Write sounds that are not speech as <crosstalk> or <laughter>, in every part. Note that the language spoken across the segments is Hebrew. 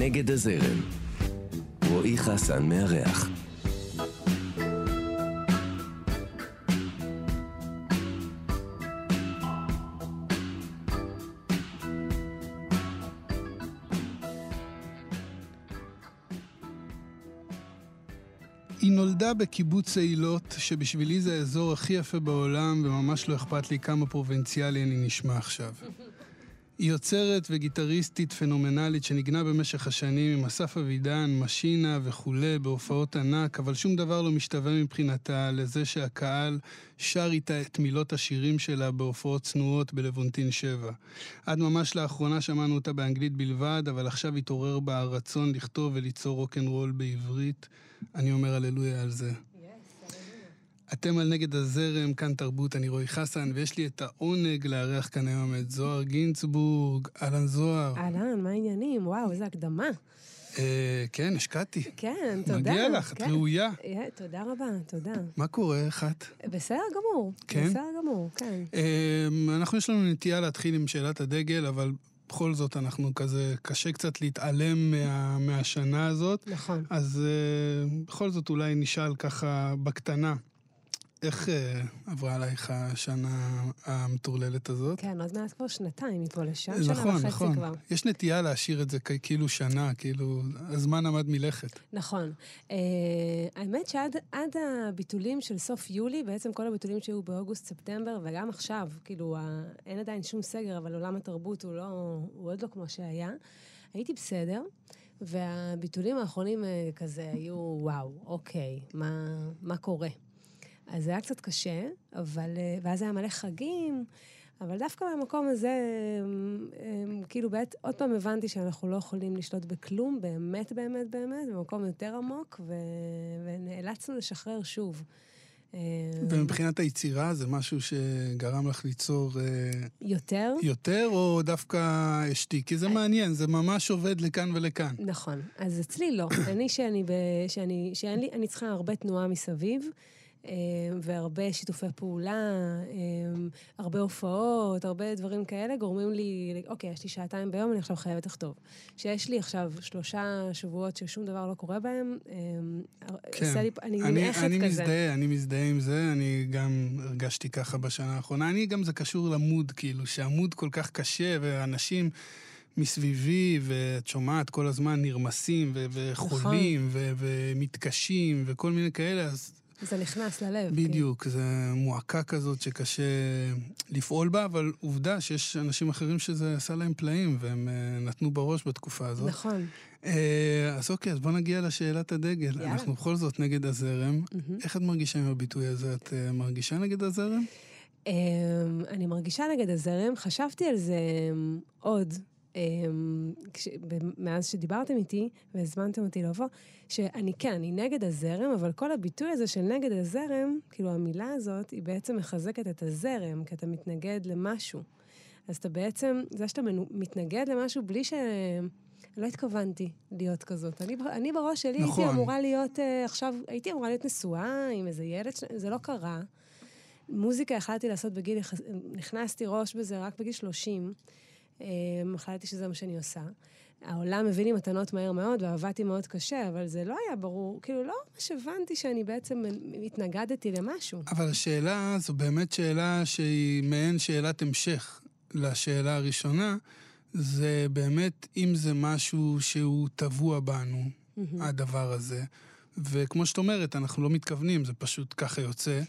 נגד הזרם. רועי חסן מארח. היא נולדה בקיבוץ אילות, שבשבילי זה האזור הכי יפה בעולם, וממש לא אכפת לי כמה פרובינציאלי אני נשמע עכשיו. היא יוצרת וגיטריסטית פנומנלית שניגנה במשך השנים עם אסף אבידן, משינה וכולי בהופעות ענק, אבל שום דבר לא משתווה מבחינתה לזה שהקהל שר איתה את מילות השירים שלה בהופעות צנועות בלוונטין 7. עד ממש לאחרונה שמענו אותה באנגלית בלבד, אבל עכשיו התעורר בה הרצון לכתוב וליצור רוקנרול בעברית. אני אומר הללויה על זה. אתם על נגד הזרם, כאן תרבות, אני רועי חסן, ויש לי את העונג לארח כאן היום את זוהר גינצבורג. אהלן זוהר. אהלן, מה העניינים? וואו, איזה הקדמה. אה, כן, השקעתי. כן, תודה. מגיע לך, את כן. ראויה. אה, תודה רבה, תודה. מה קורה, איך את? בסדר גמור. כן? בסדר גמור, כן. אה, אנחנו, יש לנו נטייה להתחיל עם שאלת הדגל, אבל בכל זאת אנחנו כזה, קשה קצת להתעלם מה, מהשנה הזאת. נכון. אז אה, בכל זאת אולי נשאל ככה בקטנה, איך אה, עברה עלייך השנה המטורללת הזאת? כן, עוד מעט כבר שנתיים מפה לשם, שנה נכון, וחצי נכון. כבר. יש נטייה להשאיר את זה כאילו שנה, כאילו, הזמן עמד מלכת. נכון. אה, האמת שעד עד הביטולים של סוף יולי, בעצם כל הביטולים שהיו באוגוסט-ספטמבר, וגם עכשיו, כאילו, ה- אין עדיין שום סגר, אבל עולם התרבות הוא, לא, הוא עוד לא כמו שהיה. הייתי בסדר, והביטולים האחרונים אה, כזה היו, וואו, אוקיי, מה, מה קורה? אז זה היה קצת קשה, אבל... אה, ואז היה מלא חגים, אבל דווקא במקום הזה, אמ, אמ, כאילו, בעת, עוד פעם הבנתי שאנחנו לא יכולים לשלוט בכלום, באמת, באמת, באמת, במקום יותר עמוק, ו... ונאלצנו לשחרר שוב. אמ, ומבחינת היצירה זה משהו שגרם לך ליצור אה, יותר? יותר, או דווקא השתיק? כי זה מעניין, זה ממש עובד לכאן ולכאן. נכון. אז אצלי לא. <coughs> אני שאני, ב... שאני, שאין לי, אני צריכה הרבה תנועה מסביב. אה, והרבה שיתופי פעולה, אה, הרבה הופעות, הרבה דברים כאלה, גורמים לי, אוקיי, יש לי שעתיים ביום, אני עכשיו חייבת לכתוב. שיש לי עכשיו שלושה שבועות ששום דבר לא קורה בהם, אה, עושה לי, אני אני, נמעכת אני כזה. מזדהה, אני מזדהה עם זה, אני גם הרגשתי ככה בשנה האחרונה. אני גם, זה קשור למוד, כאילו, שהמוד כל כך קשה, ואנשים מסביבי, ואת שומעת כל הזמן נרמסים, וחולים, נכון. ומתקשים, וכל מיני כאלה, אז זה נכנס ללב. בדיוק, זו מועקה כזאת שקשה לפעול בה, אבל עובדה שיש אנשים אחרים שזה עשה להם פלאים, והם אה, נתנו בראש בתקופה כן. הזאת. נכון. אה, אז אוקיי, אז בוא נגיע לשאלת הדגל. יאללה. אנחנו בכל זאת נגד הזרם. מהמם. איך את מרגישה עם הביטוי הזה? את אה, מרגישה נגד הזרם? אמ, אני מרגישה נגד הזרם, חשבתי על זה אמ, עוד, כש- ב- מאז שדיברתם איתי והזמנתם אותי לבוא, שאני כן, אני נגד הזרם, אבל כל הביטוי הזה של נגד הזרם, כאילו המילה הזאת, היא בעצם מחזקת את הזרם, כי אתה מתנגד למשהו. אז אתה בעצם, זה שאתה מתנגד למשהו בלי ש... לא התכוונתי להיות כזאת. אני, אני בראש שלי נכון. הייתי אמורה להיות אה, עכשיו, הייתי אמורה להיות נשואה עם איזה ילד, זה לא קרה. מוזיקה החלטתי לעשות בגיל, נכנסתי ראש בזה רק בגיל 30. אה, החלטתי שזה מה שאני עושה. העולם הביא לי מתנות מהר מאוד ועבדתי מאוד קשה, אבל זה לא היה ברור, כאילו לא ממש הבנתי שאני בעצם התנגדתי למשהו. אבל השאלה זו באמת שאלה שהיא מעין שאלת המשך לשאלה הראשונה. זה באמת אם זה משהו שהוא טבוע בנו, הדבר הזה. וכמו שאת אומרת, אנחנו לא מתכוונים, זה פשוט ככה יוצא.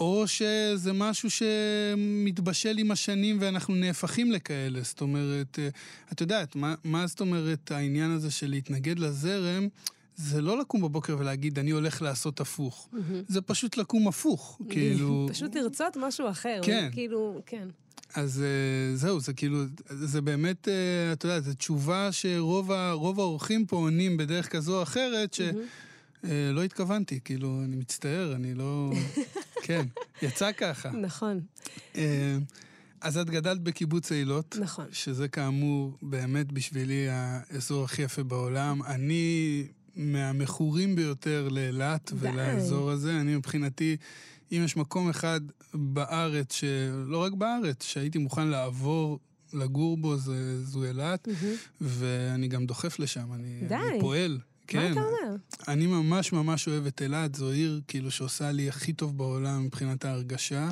או שזה משהו שמתבשל עם השנים ואנחנו נהפכים לכאלה. זאת אומרת, אה, את יודעת, מה, מה זאת אומרת העניין הזה של להתנגד לזרם? זה לא לקום בבוקר ולהגיד, אני הולך לעשות הפוך. זה פשוט לקום הפוך, כאילו... <laughs> פשוט לרצות משהו אחר. כן. כאילו, כן. אז אה, זהו, זה כאילו, זה באמת, אה, אתה יודע, זו תשובה שרוב האורחים פה עונים בדרך כזו או אחרת, שלא התכוונתי, כאילו, אני מצטער, אני לא... <laughs> כן, יצא ככה. נכון, אה, אז את גדלת בקיבוץ אילות. נכון. שזה כאמור באמת בשבילי האזור הכי יפה בעולם. אני מהמכורים ביותר לאילת. ולאזור הזה. אני מבחינתי, אם יש מקום אחד בארץ, שלא רק בארץ, שהייתי מוכן לעבור לגור בו זה, זו אילת, מהמם. ואני גם דוחף לשם, אני, די. אני פועל. כן. מה אתה אומר? אני ממש ממש אוהב את אילת, זו עיר כאילו שעושה לי הכי טוב בעולם מבחינת ההרגשה.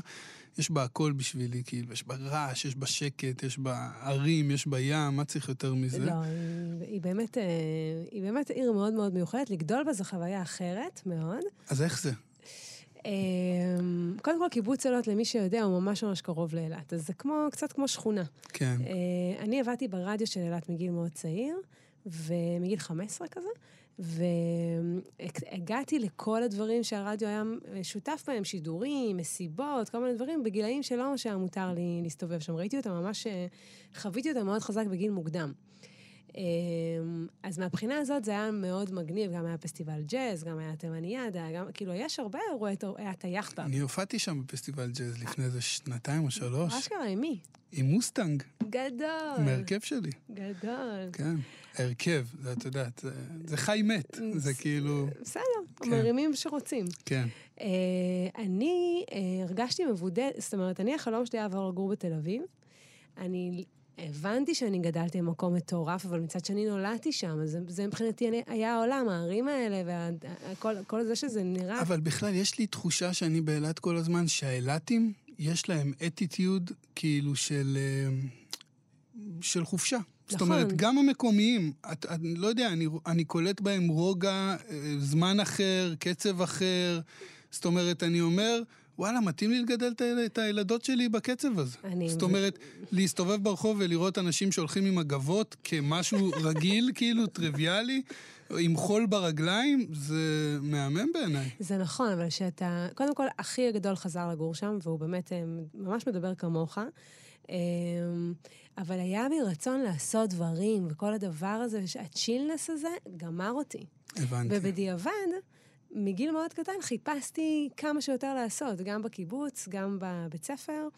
יש בה הכל בשבילי, כאילו, יש בה רעש, יש בה שקט, יש בה ערים, יש בה ים, מה צריך יותר מזה? לא, היא, היא, באמת, אה, היא באמת עיר מאוד מאוד מיוחדת. לגדול בה זו חוויה אחרת מאוד. אז איך זה? אה, קודם כל, קיבוץ אילות, למי שיודע, הוא ממש ממש קרוב לאילת. אז זה כמו, קצת כמו שכונה. כן. אה, אני עבדתי ברדיו של אילת מגיל מאוד צעיר, ומגיל 15 כזה, והגעתי לכל הדברים שהרדיו היה שותף בהם, שידורים, מסיבות, כל מיני דברים, בגילאים שלא ממש היה מותר לי להסתובב שם. ראיתי אותם ממש, אה, חוויתי אותם מאוד חזק בגיל מוקדם. אה, אז מהבחינה הזאת זה היה מאוד מגניב, גם היה פסטיבל ג'אז, גם היה תימניאדה, גם, כאילו, יש הרבה אירועי, היה את היאכטה. אני הופעתי שם בפסטיבל ג'אז לפני איזה שנתיים או שלוש, אשכרה, עם מי? עם מוסטנג, גדול. עם ההרכב שלי. גדול. כן. ההרכב, זה, את יודעת, זה, זה חי מת, זה כאילו, בסדר, כן. מרימים שרוצים. כן. אה, אני אה, הרגשתי מבודדת, זאת אומרת, אני, החלום שלי היה לעבור לגור בתל אביב. אני הבנתי שאני גדלתי במקום מטורף, אבל מצד שני נולדתי שם, אז זה, זה מבחינתי היה העולם, הערים האלה, וכל זה שזה נראה... אבל בכלל, יש לי תחושה שאני באילת כל הזמן, שהאילתים, יש להם אטיטיוד כאילו של, אה, של חופשה. זאת נכון. אומרת, גם המקומיים, את, את, לא יודע, אני, אני קולט בהם רוגע, אה, זמן אחר, קצב אחר. זאת אומרת, אני אומר, וואלה, מתאים לי לגדל את היל- את הילדות שלי בקצב הזה. אני- זאת אומרת, להסתובב ברחוב ולראות אנשים שהולכים עם הגבות כמשהו רגיל, <laughs> כאילו, טריוויאלי, עם חול ברגליים, זה מהמם בעיניי. זה נכון, אבל שאתה... קודם כל, אחי הגדול חזר לגור שם, והוא באמת אה, ממש מדבר כמוך. אה, אבל היה בי רצון לעשות דברים, וכל הדבר הזה, הצ'ילנס הזה, גמר אותי. הבנתי. ובדיעבד, מגיל מאוד קטן חיפשתי כמה שיותר לעשות, גם בקיבוץ, גם בבית ספר.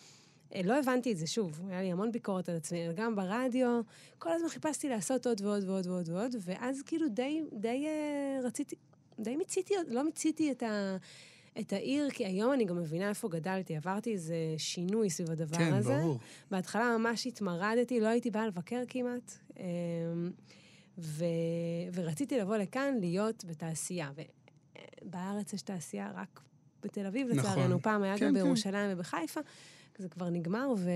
אה, לא הבנתי את זה, שוב, היה לי המון ביקורת על עצמי, גם ברדיו, כל הזמן חיפשתי לעשות עוד ועוד ועוד ועוד ועוד, ואז כאילו די, די אה, רציתי, די מיציתי, לא מיציתי את, ה, את העיר, כי היום אני גם מבינה איפה גדלתי, עברתי איזה שינוי סביב הדבר כן, הזה. ברור. בהתחלה ממש התמרדתי, לא הייתי באה לבקר כמעט, אמ, ו... ורציתי לבוא לכאן להיות בתעשייה. ובארץ יש תעשייה רק בתל אביב, נכון. לצערנו. פעם היה כן, גם כן. בירושלים ובחיפה, זה כבר נגמר, ו...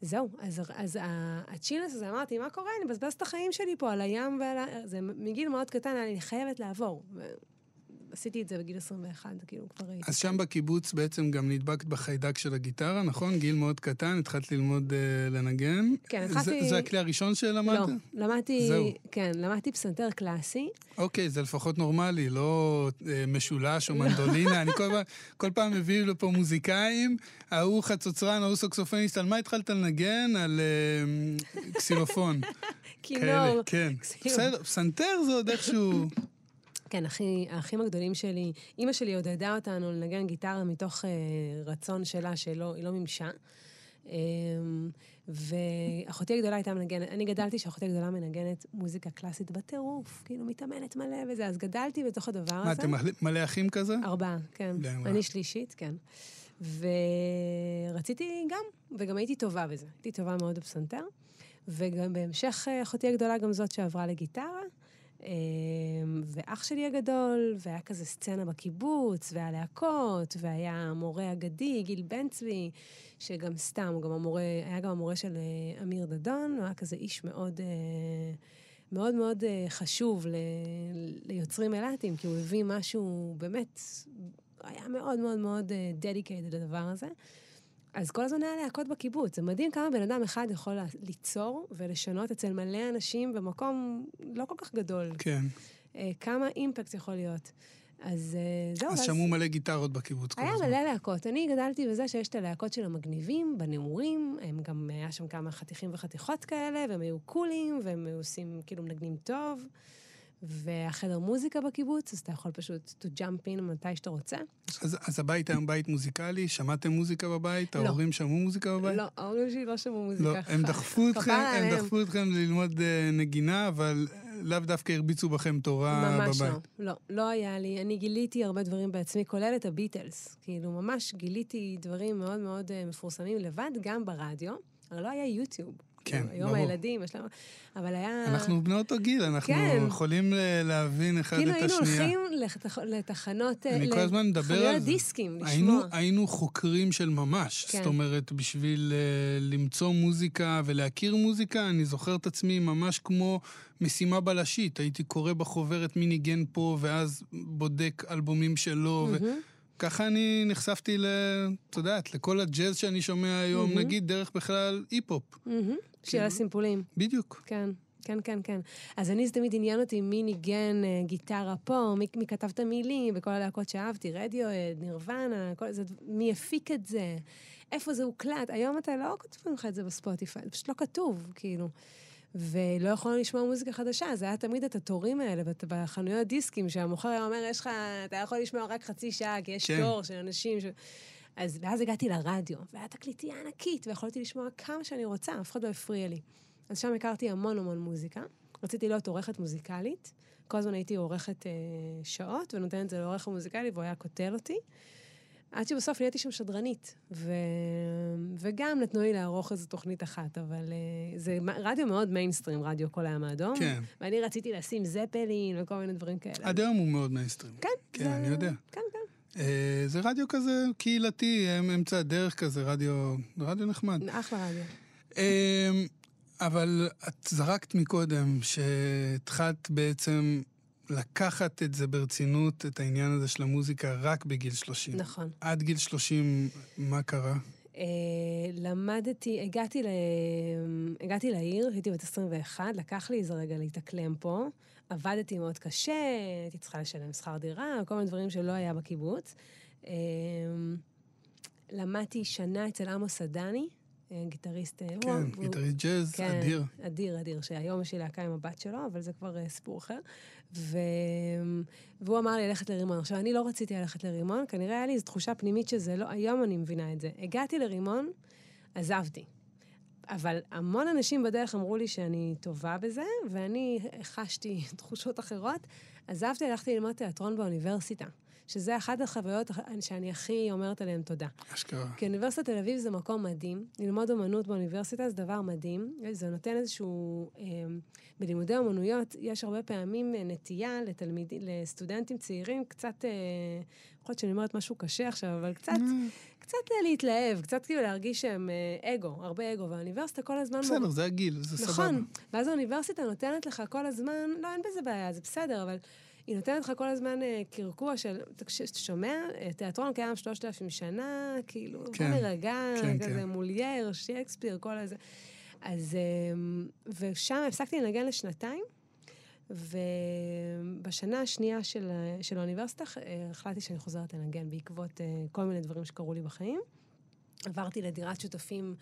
זהו, אז, אז ה- הצ'ילנס הזה, אמרתי, מה קורה? אני מבזבז את החיים שלי פה על הים ועל ה... זה מגיל מאוד קטן, אני חייבת לעבור. ועשיתי את זה בגיל 21, כאילו, כבר הייתי. אז שם בקיבוץ בעצם גם נדבקת בחיידק של הגיטרה, נכון? גיל מאוד קטן, התחלת ללמוד uh, לנגן. כן, זה, התחלתי- זה הכלי הראשון שלמדת? לא, למדתי, זהו. כן, למדתי פסנתר קלאסי. אוקיי, זה לפחות נורמלי, לא uh, משולש או מנדולינה. אני כל כל פעם מביא לפה מוזיקאים, ההוא חצוצרן, ההוא סוקסופוניסט, על מה התחלת לנגן? על uh, קסילופון. <laughs> כינור. כן. בסדר, פסנתר זה עוד איכשהו... כן, אחי, האחים הגדולים שלי, אימא שלי עודדה אותנו לנגן גיטרה מתוך אה, רצון שלה, שלא, היא לא מימשה. אה, ואחותי הגדולה הייתה מנגנת, אני גדלתי שאחותי הגדולה מנגנת מוזיקה קלאסית בטירוף, כאילו מתאמנת מלא וזה, אז גדלתי בתוך הדבר הזה. מה, אתם מלא- אחים כזה? ארבעה, כן. לגמרי. אני שלישית, כן. ורציתי גם, וגם הייתי טובה בזה. הייתי טובה מאוד בפסנתר. וגם בהמשך, אה, אחותי הגדולה גם זאת שעברה לגיטרה. אה, ואח שלי הגדול, והיה כזה סצנה בקיבוץ, והיה להקות, והיה מורה אגדי, גיל בן צבי, שגם סתם, הוא גם המורה, היה גם המורה של אה, אמיר דדון, הוא היה כזה איש מאוד... אה, מאוד מאוד אה, חשוב ל- ליוצרים אילתים, כי הוא הביא משהו, באמת, היה מאוד מאוד מאוד דדיקייטד לדבר הזה. אז כל הזמן היה להקות בקיבוץ. זה מדהים כמה בן אדם אחד יכול ליצור ולשנות אצל מלא אנשים במקום לא כל כך גדול. כן. אה, כמה אימפקט יכול להיות. אז אה, זהו, אז שמעו מלא גיטרות בקיבוץ כל היה הזמן. מלא להקות. אני גדלתי בזה שיש את הלהקות של המגניבים, בנעורים, הם גם, היה שם כמה חתיכים וחתיכות כאלה, והם היו קולים, והם היו עושים, כאילו, מנגנים טוב. והחדר מוזיקה בקיבוץ, אז אתה יכול פשוט to jump in מתי שאתה רוצה. אז, אז הבית היום בית מוזיקלי? שמעתם מוזיקה בבית? לא. ההורים שמעו מוזיקה בבית? לא, ההורים שלי לא שמעו מוזיקה. לא, הם דחפו אתכם, הם. דחפו אתכם ללמוד אה, נגינה, אבל לאו דווקא הרביצו בכם תורה ממש בבית. לא, לא, לא היה לי. אני גיליתי הרבה דברים בעצמי, כולל את הביטלס. כאילו, ממש גיליתי דברים מאוד מאוד אה, מפורסמים לבד, גם ברדיו. הרי לא היה יוטיוב. כן, כאילו, היום ברור. הילדים, יש להם... אבל היה... אנחנו בני אותו גיל, אנחנו כן. יכולים ל- להבין אחד כאילו את היינו השנייה. הולכים לתח... לתחנות... אה, אני כל הזמן מדבר על זה. דיסקים, היינו, לשמוע. היינו חוקרים של ממש. כן. זאת אומרת, בשביל uh, למצוא מוזיקה ולהכיר מוזיקה, אני זוכר את עצמי ממש כמו משימה בלשית. הייתי קורא בחוברת מי ניגן פה, ואז בודק אלבומים שלו, מהמם. וככה אני נחשפתי. את יודעת, לכל הג'אז שאני שומע היום, מהמם. נגיד, דרך בכלל אי-פופ. מהמם. של כאילו- הסימפולים. בדיוק. כן, כן, כן, כן. אז אני, זה תמיד עניין אותי מי ניגן אה, גיטרה פה, מי, מי כתב את המילים, בכל הלהקות שאהבתי, רדיואד, נירוונה, כל זה, מי הפיק את זה, איפה זה הוקלט. היום אתה לא כותבים לך את זה בספוטיפיי, זה פשוט לא כתוב, כאילו. ולא יכולנו לשמוע מוזיקה חדשה, זה היה תמיד את התורים האלה בחנויות דיסקים, שהמוכר היה אומר, יש לך, אתה יכול לשמוע רק חצי שעה, כי יש כן. תור של אנשים ש... אז ואז הגעתי לרדיו, והיה תקליטייה ענקית, ויכולתי לשמוע כמה שאני רוצה, אף אחד לא הפריע לי. אז שם הכרתי המון המון מוזיקה. רציתי להיות עורכת מוזיקלית. כל הזמן הייתי עורכת אה, שעות, ונותנת את זה לעורך המוזיקלי, והוא היה קוטל אותי. עד שבסוף נהייתי שם שדרנית. ו... וגם נתנו לי לערוך איזו תוכנית אחת, אבל אה, זה רדיו מאוד מיינסטרים, רדיו קול הים האדום. כן. ואני רציתי לשים זפלין וכל מיני דברים כאלה. עד היום הוא מאוד מיינסטרים. כן, כן, זה- אני יודע. כן, כן. אה, זה רדיו כזה קהילתי, אמצע הדרך כזה, רדיו, רדיו נחמד. אחלה רדיו. אמ, אבל את זרקת מקודם שהתחלת בעצם לקחת את זה ברצינות, את העניין הזה של המוזיקה, רק בגיל 30. נכון. עד גיל 30, מה קרה? אה, למדתי, הגעתי, ל... הגעתי לעיר, הייתי בת 21, לקח לי איזה רגע להתאקלם פה. עבדתי מאוד קשה, הייתי צריכה לשלם שכר דירה, כל מיני דברים שלא היה בקיבוץ. אה, למדתי שנה אצל עמוס עדני, אה, גיטריסט... אה, כן, הוא- גיטריסט ג'אז, כן, אדיר. אדיר, אדיר, שהיום יש לי להקה עם הבת שלו, אבל זה כבר uh, סיפור אחר. ו... והוא אמר לי ללכת לרימון. עכשיו, אני לא רציתי ללכת לרימון, כנראה היה לי איזו תחושה פנימית שזה לא, היום אני מבינה את זה. הגעתי לרימון, עזבתי. אבל המון אנשים בדרך אמרו לי שאני טובה בזה, ואני חשתי תחושות אחרות. עזבתי, הלכתי ללמוד תיאטרון באוניברסיטה, שזה אחת החוויות שאני הכי אומרת עליהן תודה. אשכרה. כי אוניברסיטת תל אביב זה מקום מדהים. ללמוד אומנות באוניברסיטה זה דבר מדהים. זה נותן איזשהו... אה, בלימודי אומנויות יש הרבה פעמים אה, נטייה לתלמיד, לסטודנטים צעירים, קצת... אה, יכול להיות שאני אומרת משהו קשה עכשיו, אבל קצת, קצת אה, להתלהב, קצת כאילו להרגיש שהם אה, אגו, הרבה אגו. והאוניברסיטה כל הזמן... בסדר, זה הגיל, זה סבבה. נכון. ואז האוניברסיטה נותנת לך כל הזמן, לא, אין בזה בעיה, זה בסדר, אבל היא נותנת לך כל הזמן אה, קרקוע של, כשאתה שומע, אה, תיאטרון קיים שלושת אלפים שנה, כאילו, כן. בוא נרגע, כן, כזה כן. מולייר, שייקספיר, כל הזה. אז, אה, ושם הפסקתי לנגן לשנתיים, ובשנה השנייה של, ה- של האוניברסיטה אה, החלטתי שאני חוזרת לנגן בעקבות אה, כל מיני דברים שקרו לי בחיים. עברתי לדירת שותפים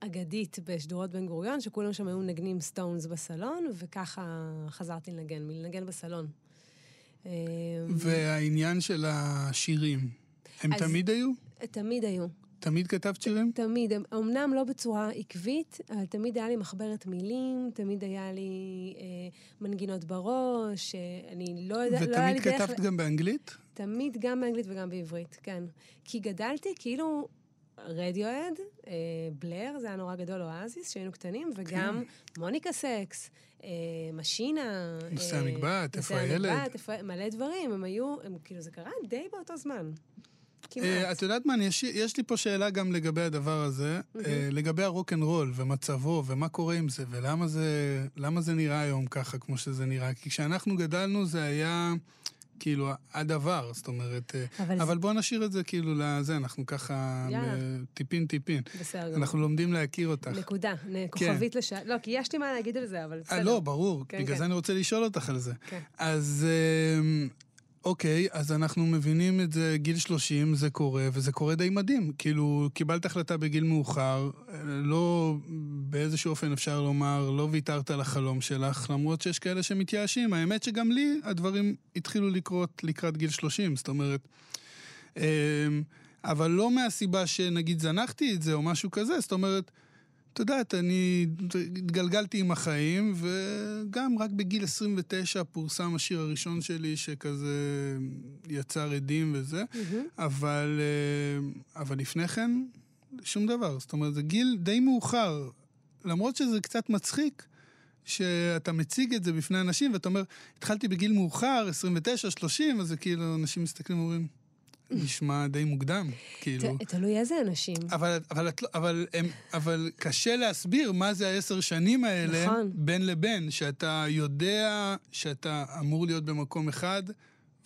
אגדית בשדרות בן גוריון, שכולם שם היו מנגנים סטונס בסלון, וככה חזרתי לנגן, מלנגן בסלון. אה, והעניין של השירים, הם אז- תמיד היו? תמיד היו, תמיד כתבת שירים? תמיד. אמנם לא בצורה עקבית, אבל תמיד היה לי מחברת מילים, תמיד היה לי אה, מנגינות בראש, אה, אני לא יודעת, לא ותמיד דרך... כתבת גם באנגלית? תמיד גם באנגלית וגם בעברית, כן. כי גדלתי כאילו רדיואד, אה, בלר, זה היה נורא גדול, אואזיס, שהיינו קטנים, וגם מוניקה סקס, משינה. נושא אה, נושא איפה הילד? המקבט, איפה- מלא דברים, הם היו, הם, כאילו, זה קרה די באותו זמן. אה, כמעט. את יודעת מה, יש, יש לי פה שאלה גם לגבי הדבר הזה, אה, לגבי הרוקנרול ומצבו ומה קורה עם זה ולמה זה, זה נראה היום ככה כמו שזה נראה. כי כשאנחנו גדלנו זה היה כאילו הדבר, זאת אומרת, אה, אבל, אבל בוא נשאיר את זה כאילו לזה, אנחנו ככה יאללה. טיפין טיפין. זה בסדר גמור. אנחנו לומדים להכיר אותך. נקודה, נ- כוכבית לשעה. לא, כי יש לי מה להגיד על זה, אבל אה, בסדר. לא, ברור, כן, בגלל כן. זה אני רוצה לשאול אותך על זה. כן. אז אה, אוקיי, אז אנחנו מבינים את זה, גיל 30 זה קורה, וזה קורה די מדהים. כאילו, קיבלת החלטה בגיל מאוחר, לא, באיזשהו אופן אפשר לומר, לא ויתרת על החלום שלך, למרות שיש כאלה שמתייאשים. האמת שגם לי הדברים התחילו לקרות לקראת גיל 30, זאת אומרת... אה, אבל לא מהסיבה שנגיד זנחתי את זה או משהו כזה, זאת אומרת, את יודעת, אני התגלגלתי עם החיים, וגם רק בגיל 29 פורסם השיר הראשון שלי, שכזה יצר עדים וזה, מהמם. אבל, אה, אבל לפני כן, שום דבר. זאת אומרת, זה גיל די מאוחר. למרות שזה קצת מצחיק, שאתה מציג את זה בפני אנשים, ואתה אומר, התחלתי בגיל מאוחר, 29, 30, אז זה כאילו, אנשים מסתכלים ואומרים, נשמע די מוקדם, כאילו. תלוי איזה אנשים. אבל, אבל, את לא- אבל, הם, אבל קשה להסביר מה זה העשר שנים האלה נכון. בין לבין, שאתה יודע שאתה אמור להיות במקום אחד,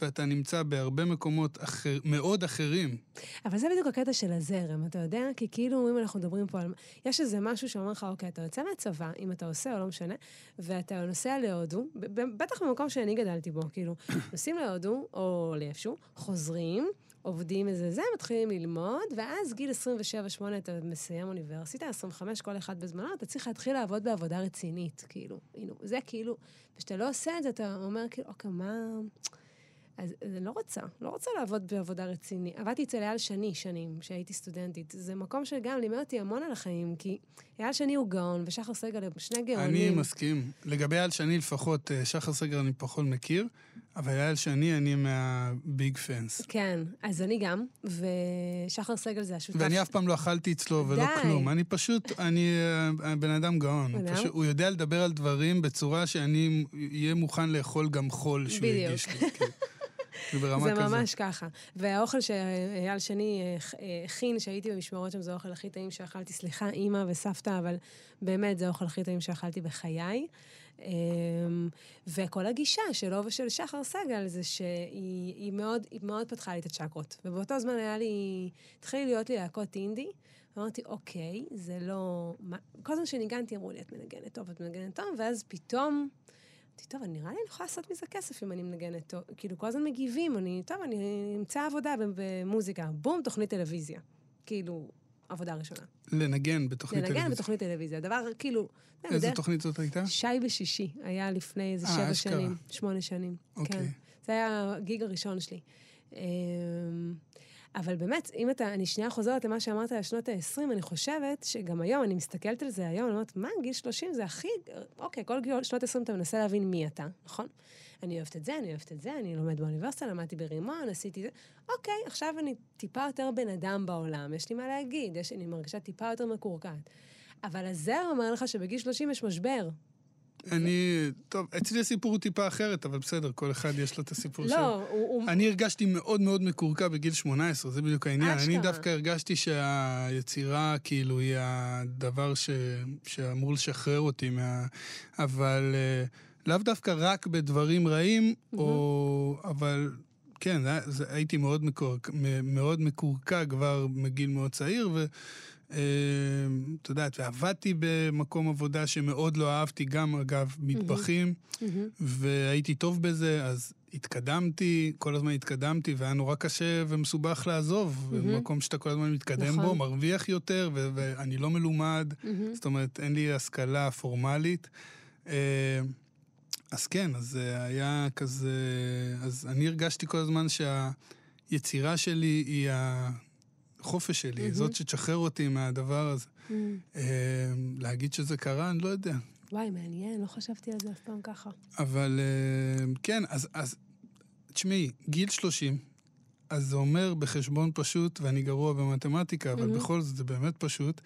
ואתה נמצא בהרבה מקומות אחר, מאוד אחרים. אבל זה בדיוק הקטע של הזרם, אתה יודע? כי כאילו, אם אנחנו מדברים פה על... יש איזה משהו שאומר לך, אוקיי, אתה יוצא מהצבא, אם אתה עושה או לא משנה, ואתה נוסע להודו, בטח במקום שאני גדלתי בו, כאילו, נוסעים להודו, או לאיפשהו, חוזרים, עובדים איזה זה, מתחילים ללמוד, ואז גיל 27-8 אתה מסיים אוניברסיטה, 25 כל אחד בזמנו, אתה צריך להתחיל לעבוד בעבודה רצינית, כאילו. הנה, זה כאילו, וכשאתה לא עושה את זה, אתה אומר, כאילו, אוקיי, מה... אז אני לא רוצה, לא רוצה לעבוד בעבודה רצינית. עבדתי אצל אייל שני שנים, כשהייתי סטודנטית. זה מקום שגם לימד אותי המון על החיים, כי אייל שני הוא גאון, ושחר סגל הם שני גאונים. אני מסכים. לגבי אייל שני לפחות, אה, שחר סגר אני פחות מכיר, אבל אייל שני אני מהביג פנס. כן, אז אני גם, ושחר סגל זה השותף. ואני אף פעם לא אכלתי אצלו ולא די. כלום. אני פשוט, אני אה, בן אדם גאון. פשוט- הוא יודע לדבר על דברים בצורה שאני אהיה מוכן לאכול גם חול שהוא בדיוק. הגיש לי. כאילו <laughs> ברמה זה כזאת. ממש ככה. והאוכל שאייל שני אה, הכין, שהייתי במשמרות שם, זה האוכל הכי טעים שאכלתי. סליחה, אימא וסבתא, אבל באמת, זה האוכל הכי טעים שאכלתי בחיי. אמ, וכל הגישה שלו ושל שחר סגל זה שהיא היא מאוד, היא מאוד פתחה לי את הצ'קרות. ובאותו זמן היה לי, התחיל להיות לי להקות אינדי. אמרתי, אוקיי, זה לא... מה... כל הזמן שניגנתי אמרו לי, את מנגנת טוב, את מנגנת טוב, ואז פתאום... אמרתי, טוב, נראה לי אני יכולה לעשות מזה כסף אם אני מנגנת טוב. כאילו, כל הזמן מגיבים, אני, טוב, אני אמצא עבודה במוזיקה. בום, תוכנית טלוויזיה. כאילו, עבודה ראשונה. לנגן בתוכנית לנגן טלוויזיה. בתוכנית טלוויזיה. דבר, כאילו... איזה בדרך- תוכנית זאת הייתה? שי בשישי, היה לפני איזה אה, שבע אשכרה. שנים, שמונה שנים. אוקיי. כן. זה היה הגיג הראשון שלי. אמ, אבל באמת, אם אתה, אני שנייה חוזרת למה שאמרת על שנות ה-20, אני חושבת שגם היום, אני מסתכלת על זה היום, אני אומרת, מה, גיל 30 זה הכי... אוקיי, כל גיל שנות ה-20 אתה מנסה להבין מי אתה, נכון? אני אוהבת את זה, אני אוהבת את זה, אני לומדת באוניברסיטה, למדתי ברימון, עשיתי זה. אוקיי, עכשיו אני טיפה יותר בן אדם בעולם, יש לי מה להגיד, יש, אני מרגישה טיפה יותר מקורקעת. אבל הזר אומר לך שבגיל 30 יש משבר. אני... טוב, אצלי הסיפור הוא טיפה אחרת, אבל בסדר, כל אחד יש לו את הסיפור שלו. לא, הוא... אני הרגשתי מאוד מאוד מקורקע בגיל 18, זה בדיוק העניין. אני אשכרה. דווקא הרגשתי שהיצירה, כאילו, היא הדבר ש... שאמור לשחרר אותי מה... אבל אה, לאו דווקא רק בדברים רעים, או... אבל כן, זה, הייתי מאוד, מקורק... מ- מאוד מקורקע כבר מגיל מאוד צעיר, ו... אה, את יודעת, ועבדתי במקום עבודה שמאוד לא אהבתי, גם אגב מטבחים. מהמם. והייתי טוב בזה, אז התקדמתי, כל הזמן התקדמתי, והיה נורא קשה ומסובך לעזוב. מהמם. במקום שאתה כל הזמן מתקדם נכון. בו, מרוויח יותר, ו- ואני לא מלומד, מהמם. זאת אומרת, אין לי השכלה פורמלית. אה, אז כן, אז זה היה כזה... אז אני הרגשתי כל הזמן שהיצירה שלי היא החופש שלי, מהמם. זאת שתשחרר אותי מהדבר הזה. אה, להגיד שזה קרה, אני לא יודע. וואי, מעניין, לא חשבתי על זה אף פעם ככה. אבל אה, כן, אז, אז תשמעי, גיל 30, אז זה אומר בחשבון פשוט, ואני גרוע במתמטיקה, אבל מהמם. בכל זאת זה באמת פשוט,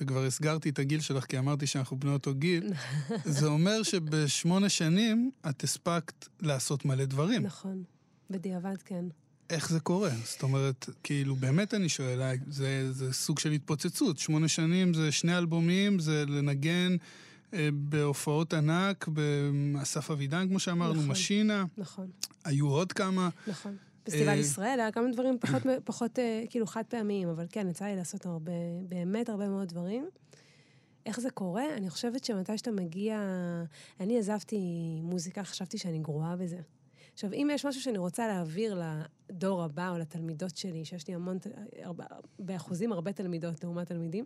וכבר הסגרתי את הגיל שלך כי אמרתי שאנחנו בני אותו גיל, <laughs> זה אומר שבשמונה שנים את הספקת לעשות מלא דברים. נכון. בדיעבד כן. איך זה קורה? זאת אומרת, כאילו, באמת אני שואל, זה, זה סוג של התפוצצות. שמונה שנים זה שני אלבומים, זה לנגן אה, בהופעות ענק, באסף אבידן, כמו שאמרנו, נכון. משינה, נכון, היו עוד כמה. נכון. פסטיבל אה, ישראל היה כמה דברים פחות, פחות אה, כאילו חד פעמיים, אבל כן, יצא לי לעשות הרבה, באמת הרבה מאוד דברים. איך זה קורה? אני חושבת שמתי שאתה מגיע... אני עזבתי מוזיקה, חשבתי שאני גרועה בזה. עכשיו, אם יש משהו שאני רוצה להעביר לדור הבא או לתלמידות שלי, שיש לי המון, הרבה, באחוזים הרבה תלמידות לעומת תלמידים,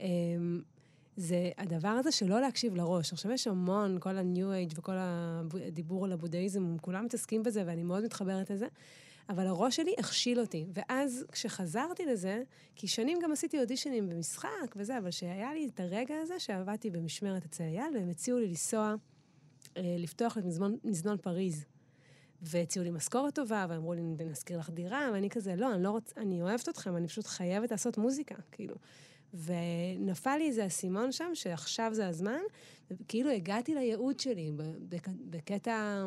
אמ, זה הדבר הזה שלא להקשיב לראש. עכשיו, יש המון, כל ה-new age וכל הדיבור על הבודהיזם, כולם מתעסקים בזה ואני מאוד מתחברת לזה, אבל הראש שלי הכשיל אותי. ואז כשחזרתי לזה, כי שנים גם עשיתי אודישנים במשחק וזה, אבל שהיה לי את הרגע הזה שעבדתי במשמרת אצל אייל, והם הציעו לי לנסוע, אה, לפתוח את מזמון, מזנון פריז. והציעו לי משכורת טובה, ואמרו לי, נזכיר לך דירה, ואני כזה, לא, אני לא רוצה, אני אוהבת אתכם, אני פשוט חייבת לעשות מוזיקה, כאילו. ונפל לי איזה אסימון שם, שעכשיו זה הזמן, וכאילו הגעתי לייעוד שלי, בקטע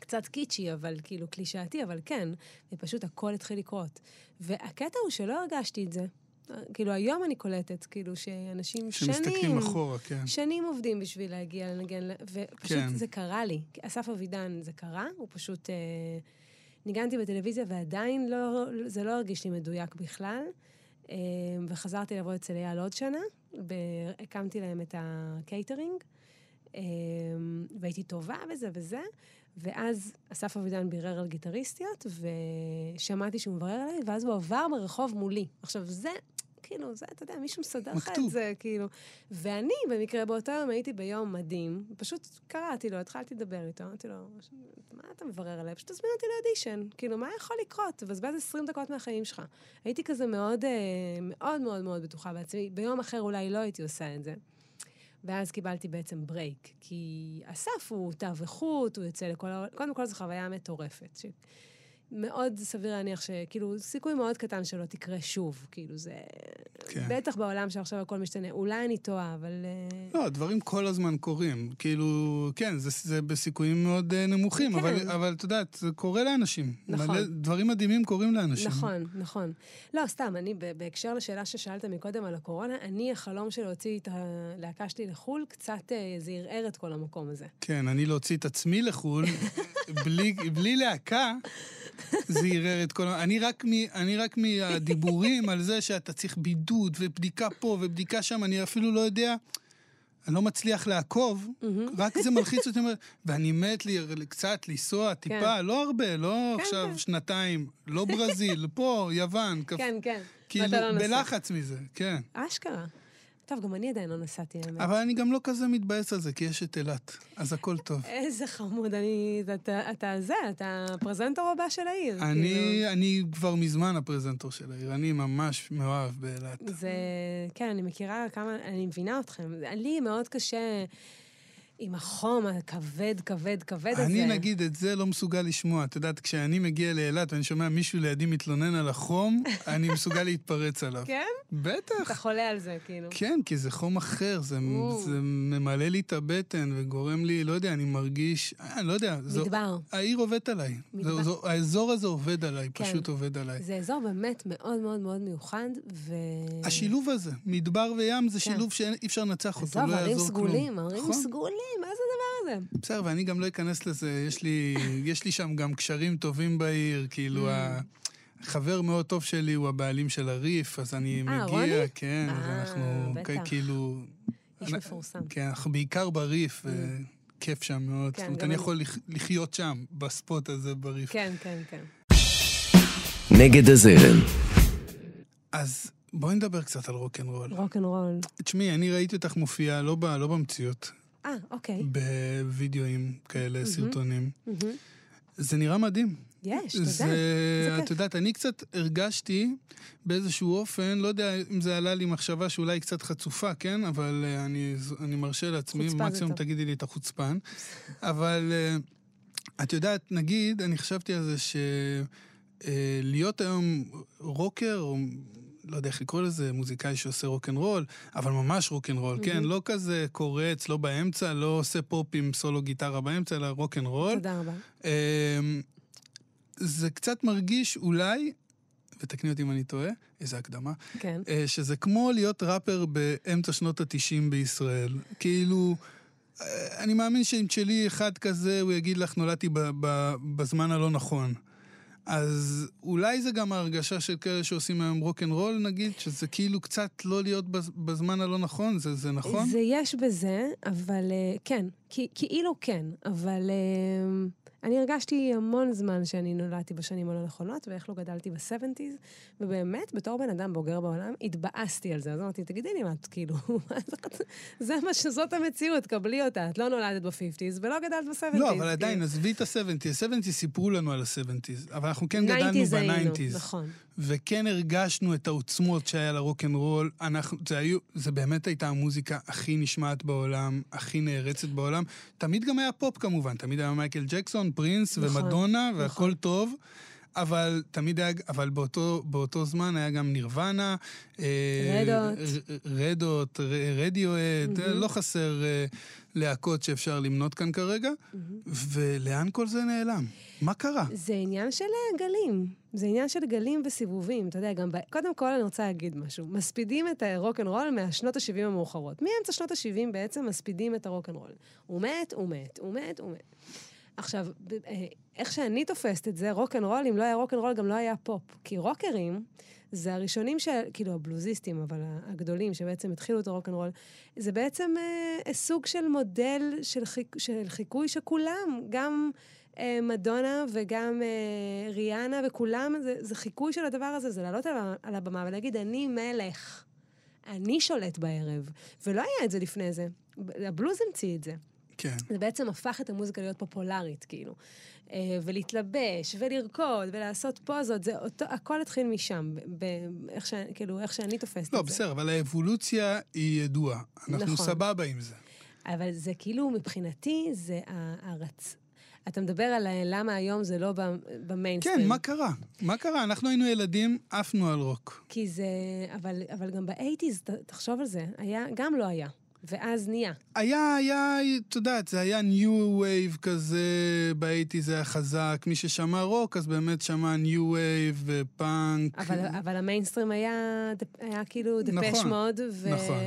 קצת קיצ'י, אבל כאילו קלישאתי, אבל כן, ופשוט הכל התחיל לקרות. והקטע הוא שלא הרגשתי את זה. כאילו, היום אני קולטת, כאילו, שאנשים שנים... שמסתכלים אחורה, כן. שנים עובדים בשביל להגיע לנגן, ופשוט כן. זה קרה לי. אסף אבידן, זה קרה, הוא פשוט... אה, ניגנתי בטלוויזיה ועדיין לא, זה לא הרגיש לי מדויק בכלל. אה, וחזרתי לעבוד אצל אייל עוד שנה, והקמתי להם את הקייטרינג, אה, והייתי טובה בזה וזה, ואז אסף אבידן בירר על גיטריסטיות, ושמעתי שהוא מברר עליי, ואז הוא עבר ברחוב מולי. עכשיו, זה, כאילו, זה, אתה יודע, מישהו מסדר לך את זה, כאילו. ואני, במקרה באותו יום, הייתי ביום מדהים, פשוט קראתי לו, התחלתי לדבר איתו, אמרתי לו, מה אתה מברר עליי? פשוט תזמין אותי לאודישן. כאילו, מה יכול לקרות? תבזבז 20 דקות מהחיים שלך. הייתי כזה מאוד, אה, מאוד מאוד מאוד בטוחה בעצמי. ביום אחר אולי לא הייתי עושה את זה. ואז קיבלתי בעצם ברייק, כי אסף הוא תו איכות, הוא יוצא לכל קודם כל זו חוויה מטורפת. ש... מאוד סביר להניח שכאילו, סיכוי מאוד קטן שלא תקרה שוב. כאילו, זה... כן. בטח בעולם שעכשיו הכל משתנה. אולי אני טועה, אבל... אה, לא, דברים כל הזמן קורים. כאילו, כן, זה, זה בסיכויים מאוד uh, נמוכים, כן. אבל, אבל את יודעת, זה קורה לאנשים. נכון. מלא, דברים מדהימים קורים לאנשים. נכון, נכון. לא, סתם, אני, בהקשר לשאלה ששאלת מקודם על הקורונה, אני, החלום של להוציא את הלהקה שלי לחו"ל, קצת אה, זה ערער את כל המקום הזה. כן, אני להוציא את עצמי לחו"ל, <laughs> בלי, בלי להקה. זה ערער את כל. אני רק, מ... אני רק מהדיבורים על זה שאתה צריך בידוד ובדיקה פה ובדיקה שם, אני אפילו לא יודע... אני לא מצליח לעקוב, רק זה מלחיץ אותי, ואני מת לי קצת לנסוע טיפה, כן. לא הרבה, לא כן, עכשיו כן. שנתיים, לא ברזיל, פה, יוון. <laughs> כן, כן. כאילו, לא בלחץ מזה, כן. אשכרה. טוב, גם אני עדיין לא נסעתי, האמת. אבל אני גם לא כזה מתבאס על זה, כי יש את אילת, אז הכל טוב. איזה חמוד, אני... אתה, אתה זה, אתה הפרזנטור הבא של העיר. אני, כאילו. אני כבר מזמן הפרזנטור של העיר, אני ממש מאוהב באילת. זה... כן, אני מכירה כמה... אני מבינה אתכם. לי מאוד קשה... עם החום הכבד, כבד, כבד הזה. אני, נגיד, את זה לא מסוגל לשמוע. את יודעת, כשאני מגיע לאילת ואני שומע מישהו לידי מתלונן על החום, <laughs> אני מסוגל להתפרץ עליו. כן? בטח. אתה חולה על זה, כאילו. כן, כי זה חום אחר, זה, זה ממלא לי את הבטן וגורם לי, לא יודע, אני מרגיש, אה, אני לא יודע. מדבר. זו, העיר עובדת עליי. מדבר. זו, האזור הזה עובד עליי, כן. פשוט עובד עליי. זה אזור באמת מאוד מאוד מאוד מיוחד, ו... השילוב הזה, מדבר וים, זה כן. שילוב שאי אפשר לנצח אותו, לא יעזור כלום. עזוב, ערים סגולים, ערים נכון? סגולים, מה זה הדבר הזה? בסדר, ואני גם לא אכנס לזה, יש לי, יש לי שם גם קשרים טובים בעיר, כאילו, mm. חבר מאוד טוב שלי הוא הבעלים של הריף, אז אני 아, מגיע, רוני? כן, 아, אז אה, אנחנו בטח. כאילו... איש מפורסם. כן, אנחנו בעיקר בריף, mm. וכיף שם מאוד. כן, זאת אומרת, אני יכול לחיות שם, בספוט הזה בריף. כן, כן, כן. נגד הזרם. אז בואי נדבר קצת על רוקנרול. רוקנרול. תשמעי, אני ראיתי אותך מופיעה, לא, לא במציאות. אה, אוקיי. בווידאוים כאלה, סרטונים. זה נראה מדהים. יש, תודה. זה, את יודעת, אני קצת הרגשתי באיזשהו אופן, לא יודע אם זה עלה לי מחשבה שאולי קצת חצופה, כן? אבל אה, אני, אני מרשה לעצמי, מקסימום תגידי לי את החוצפן. אבל אה, את יודעת, נגיד, אני חשבתי על זה אה, אה, היום רוקר, או לא יודע איך לקרוא לזה, מוזיקאי שעושה רוקנרול, אבל ממש רוקנרול, אמ-המ. כן? לא כזה קורץ, לא באמצע, לא עושה פופ עם סולו גיטרה באמצע, אלא רוקנרול. תודה רבה. אמ, זה קצת מרגיש אולי, ותקני אותי אם אני טועה, איזה הקדמה, כן. אה, שזה כמו להיות ראפר באמצע שנות התשעים בישראל. כאילו... אה, אני מאמין שאם תשאלי אחד כזה, הוא יגיד לך, נולדתי בזמן הלא נכון. אז אולי זה גם ההרגשה של כאלה שעושים היום רוקנרול, נגיד, שזה כאילו קצת לא להיות בזמן הלא נכון, זה, זה נכון? זה יש בזה, אבל אה, כן, כאילו כן, אבל... אני הרגשתי המון זמן שאני נולדתי בשנים הלא נכונות, ואיך לא גדלתי ב-70's, ובאמת, בתור בן אדם בוגר בעולם, התבאסתי על זה. אז אמרתי, תגידי לי מה את, כאילו, <laughs> זה מה שזאת המציאות, קבלי אותה. את לא נולדת ב-50's ולא גדלת ב-70's. לא, אבל עדיין, עזבי את ה-70's. ה-70's סיפרו לנו על ה-70's, אבל אנחנו כן גדלנו ב-90's. נכון. וכן הרגשנו את העוצמות שהיה לרוקנרול. אנחנו, זה, היו, זה באמת הייתה המוזיקה הכי נשמעת בעולם, הכי נערצת בעולם. תמיד גם היה פופ כמובן, תמיד היה מייקל ג'קסון, פרינס נכון, ומדונה, והכל נכון. טוב. אבל תמיד היה, אבל באותו, באותו זמן היה גם נירוונה. רדיוהד. רדיוהד, רדיוהד, מהמם. לא חסר אה, להקות שאפשר למנות כאן כרגע. ולאן כל זה נעלם? מה קרה? זה עניין של אה, גלים. זה עניין של גלים וסיבובים. אתה יודע, גם ב... קודם כל אני רוצה להגיד משהו. מספידים את הרוקנרול מהשנות ה-70 המאוחרות. מאמצע שנות ה-70 בעצם מספידים את הרוקנרול. הוא מת, הוא מת, הוא מת, הוא מת. עכשיו, אה, איך שאני תופסת את זה, רוקנרול, אם לא היה רוקנרול, גם לא היה פופ. כי רוקרים, זה הראשונים ש... כאילו, הבלוזיסטים, אבל הגדולים, שבעצם התחילו את הרוקנרול, זה בעצם אה, סוג של מודל של, חיק... של חיקוי שכולם, גם אה, מדונה וגם אה, ריאנה וכולם, זה, זה חיקוי של הדבר הזה, זה לעלות על, על הבמה ולהגיד, אני מלך, אני שולט בערב. ולא היה את זה לפני זה. הבלוז המציא את זה. כן. זה בעצם הפך את המוזיקה להיות פופולרית, כאילו. אה, ולהתלבש, ולרקוד, ולעשות פוזות, זה אותו, הכל התחיל משם, ב- ב- איך, ש, כאילו, איך שאני תופסת לא, את זה. בסדר, אבל האבולוציה היא ידועה. אנחנו נכון. סבבה עם זה. אבל זה כאילו, מבחינתי, זה ה- הרצ... אתה מדבר על למה היום זה לא במיינסטרים. כן, מה קרה? מה קרה? אנחנו היינו ילדים, עפנו על רוק. כי זה... אבל, אבל גם ב eighties, תחשוב על זה, היה, גם לא היה. ואז נהיה. היה, היה, את יודעת, זה היה new wave כזה, ב eighties היה חזק. מי ששמע רוק, אז באמת שמע new wave ופאנק. אבל, אבל המיינסטרים היה, היה כאילו דפש, נכון, מוד, נכון.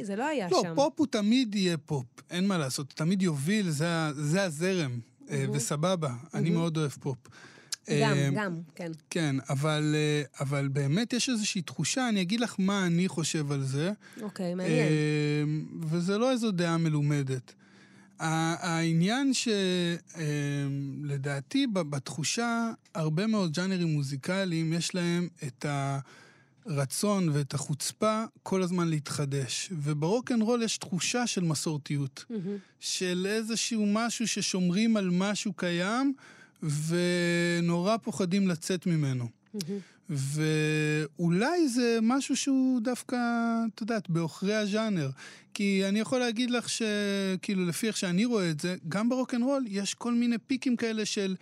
וזה לא היה לא, שם. פופ הוא תמיד יהיה פופ, אין מה לעשות, תמיד יוביל, זה, זה הזרם, אה, וסבבה, אני מאוד אוהב פופ. גם, אה, גם, כן. כן, אבל, אה, אבל באמת יש איזושהי תחושה, אני אגיד לך מה אני חושב על זה. אוקיי, מעניין. אה, וזה לא איזו דעה מלומדת. העניין שלדעתי בתחושה, הרבה מאוד ג'אנרים מוזיקליים, יש להם את הרצון ואת החוצפה כל הזמן להתחדש. וברוקנרול יש תחושה של מסורתיות, מהמם. של איזשהו משהו ששומרים על משהו קיים, ונורא פוחדים לצאת ממנו. ואולי זה משהו שהוא דווקא, את יודעת, בעוכרי הז'אנר. כי אני יכול להגיד לך שכאילו, לפי איך שאני רואה את זה, גם ברוקנרול יש כל מיני פיקים כאלה של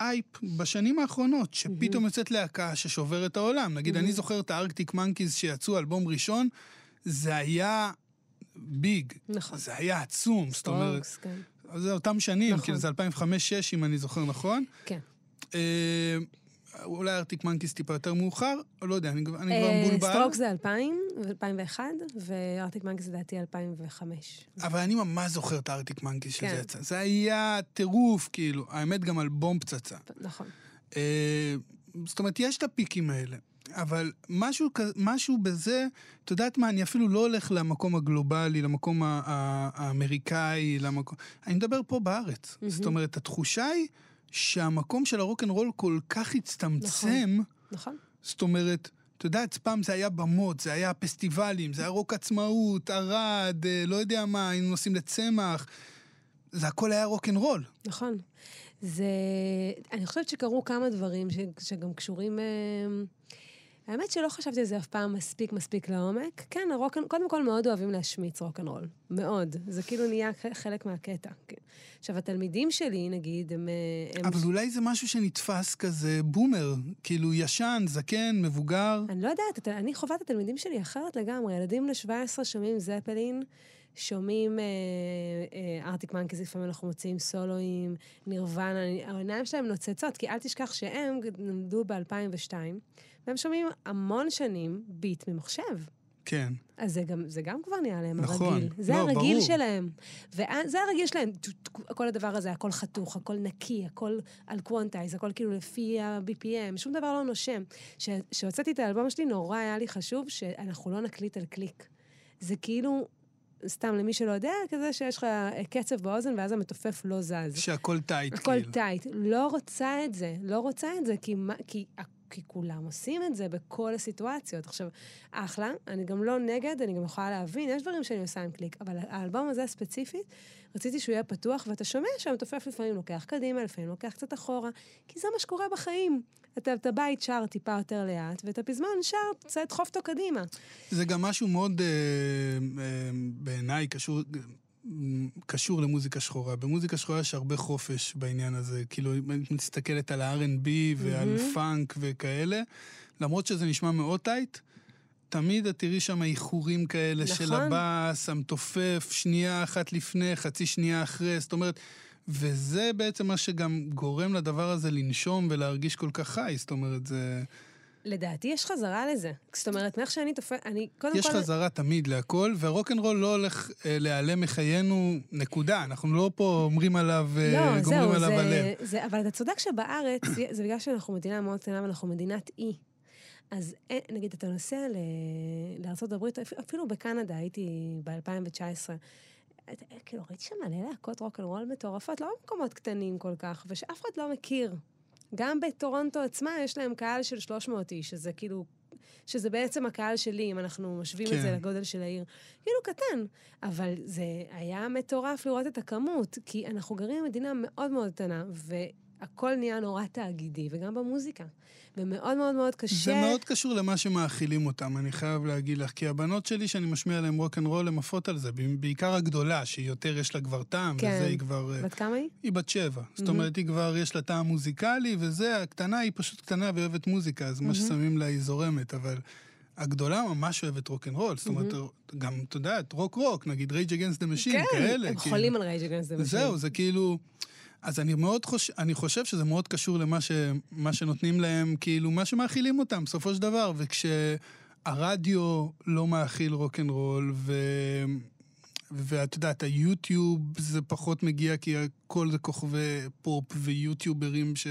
אייפ בשנים האחרונות, שפתאום יוצאת להקה ששוברת את העולם. נגיד, אני זוכר את הארקטיק מנקיז שיצאו אלבום ראשון, זה היה ביג. נכון. זה היה עצום, זאת אומרת, כן. זה אותם שנים, נכון. כאילו זה 2005-2006, אם אני זוכר נכון. כן. אה, אולי ארקטיק מאנקיז טיפה יותר מאוחר, לא יודע, אני, כבר- אני כבר אה, מבולבל. סטרוקס זה 2000, ו-2001, וארקטיק מאנקיז לדעתי 2005. אבל אני ממש זוכר את הארקטיק מאנקיז שזה כן. יצא. זה היה טירוף, כאילו. האמת, גם אלבום פצצה. נכון. אה, זאת אומרת, יש את הפיקים האלה. אבל משהו, משהו בזה, את יודעת מה, אני אפילו לא הולך למקום הגלובלי, למקום האמריקאי, למקום... אני מדבר פה בארץ. מהמם. זאת אומרת, התחושה היא שהמקום של הרוקנרול כל כך הצטמצם, נכון. זאת אומרת, את יודעת, פעם זה היה במות, זה היה פסטיבלים, זה היה רוק עצמאות, ערד, אה, לא יודע מה, היינו נוסעים לצמח. זה הכל היה רוקנרול. נכון. זה... אני חושבת שקרו כמה דברים ש... שגם קשורים... אה, האמת שלא חשבתי על זה אף פעם מספיק מספיק לעומק. כן, הרוק... קודם כל מאוד אוהבים להשמיץ רוקנרול. מאוד. זה כאילו נהיה חלק מהקטע. כן. עכשיו, התלמידים שלי, נגיד, הם... אה, הם... אבל אולי זה משהו שנתפס כזה בומר, כאילו ישן, זקן, מבוגר. אני לא יודעת, אתה- אני חווה את התלמידים שלי אחרת לגמרי. ילדים בני 17 שומעים זפלין, שומעים אה, אה, ארטיק מנקיז, לפעמים אנחנו מוציאים סולואים, נירוונה, אני- העיניים שלהם נוצצות, כי אל תשכח שהם נולדו ב-2002, והם שומעים המון שנים ביט ממחשב. כן. אז זה גם, זה גם כבר נהיה להם נכון. הרגיל. זה לא, הרגיל ברור. שלהם. וזה הרגיל שלהם. כל הדבר הזה, הכל חתוך, הכל נקי, הכל על quantize, הכל כאילו לפי ה-BPM, שום דבר לא נושם. כשהוצאתי את האלבום שלי, נורא היה לי חשוב שאנחנו לא נקליט על קליק. זה כאילו, סתם למי שלא יודע, כזה שיש לך קצב באוזן ואז המתופף לא זז. שהכל tight, הכל כאילו. tight. לא רוצה את זה, לא רוצה את זה, כי, כי כי כולם עושים את זה בכל הסיטואציות. עכשיו, אחלה, אני גם לא נגד, אני גם יכולה להבין, יש דברים שאני עושה עם קליק, אבל האלבום הזה ספציפית, רציתי שהוא יהיה פתוח, ואתה שומע שהמתופף לפעמים לוקח קדימה, לפעמים לוקח קצת אחורה, כי זה מה שקורה בחיים. אתה, אתה בית שר טיפה יותר לאט, ואת הפזמון שר, צריך לדחוף אותו קדימה. זה גם משהו מאוד, אה, אה, בעיניי, קשור... קשור למוזיקה שחורה. במוזיקה שחורה יש הרבה חופש בעניין הזה. כאילו, אם את מסתכלת על ה-R&B ועל mm-hmm. פאנק וכאלה, למרות שזה נשמע מאוד טייט, תמיד את תראי שם איחורים כאלה נכון. של הבאס, המתופף, שנייה אחת לפני, חצי שנייה אחרי, זאת אומרת... וזה בעצם מה שגם גורם לדבר הזה לנשום ולהרגיש כל כך חי, זאת אומרת, זה... לדעתי יש חזרה לזה. זאת אומרת, מאיך שאני תופס, אני קודם יש כל... יש חזרה תמיד להכל, והרוקנרול לא הולך אה, להיעלם מחיינו, נקודה. אנחנו לא פה אומרים עליו, אה, לא, גומרים זהו, עליו הלב. זה, אבל אתה צודק שבארץ, זה בגלל שאנחנו מדינה מאוד קטנה ואנחנו מדינת אי. אז אה, נגיד, אתה נוסע לארה"ב, אפילו בקנדה, הייתי ב-2019. כאילו, ראיתי שם מלא להקות רוקנרול מטורפות, לא במקומות קטנים כל כך, ושאף אחד לא מכיר. גם בטורונטו עצמה יש להם קהל של 300 איש, שזה כאילו, שזה בעצם הקהל שלי, אם אנחנו משווים כן. את זה כן. לגודל של העיר. כאילו קטן, אבל זה היה מטורף לראות את הכמות, כי אנחנו גרים במדינה מאוד מאוד קטנה, והכל נהיה נורא תאגידי, וגם במוזיקה. ומאוד מאוד מאוד קשה... זה מאוד קשור למה שמאכילים אותם, אני חייב להגיד לך. כי הבנות שלי, שאני משמיע להן רוקנרול, הן עפות על זה. בעיקר הגדולה, שהיא יותר, יש לה כבר טעם, כן. וזה היא כבר... בת כמה היא? היא בת שבע. Mm-hmm. זאת אומרת, היא כבר, יש לה טעם מוזיקלי, וזה, הקטנה היא פשוט קטנה ואוהבת מוזיקה, אז mm-hmm. מה ששמים לה היא זורמת, אבל... הגדולה ממש אוהבת רוקנרול, זאת אומרת, mm-hmm. גם, אתה יודע, רוק רוק, נגיד Rage Against the Machine, כאלה. כן, הם כאילו. חולים על Rage Against the Machine. זהו, זה כאילו... אז אני מאוד חושב, אני חושב שזה מאוד קשור למה ש, שנותנים להם, כאילו, מה שמאכילים אותם, בסופו של דבר. וכשהרדיו לא מאכיל רוקנרול, ו... ואת יודעת, היוטיוב זה פחות מגיע, כי הכל זה כוכבי פופ ויוטיוברים ש...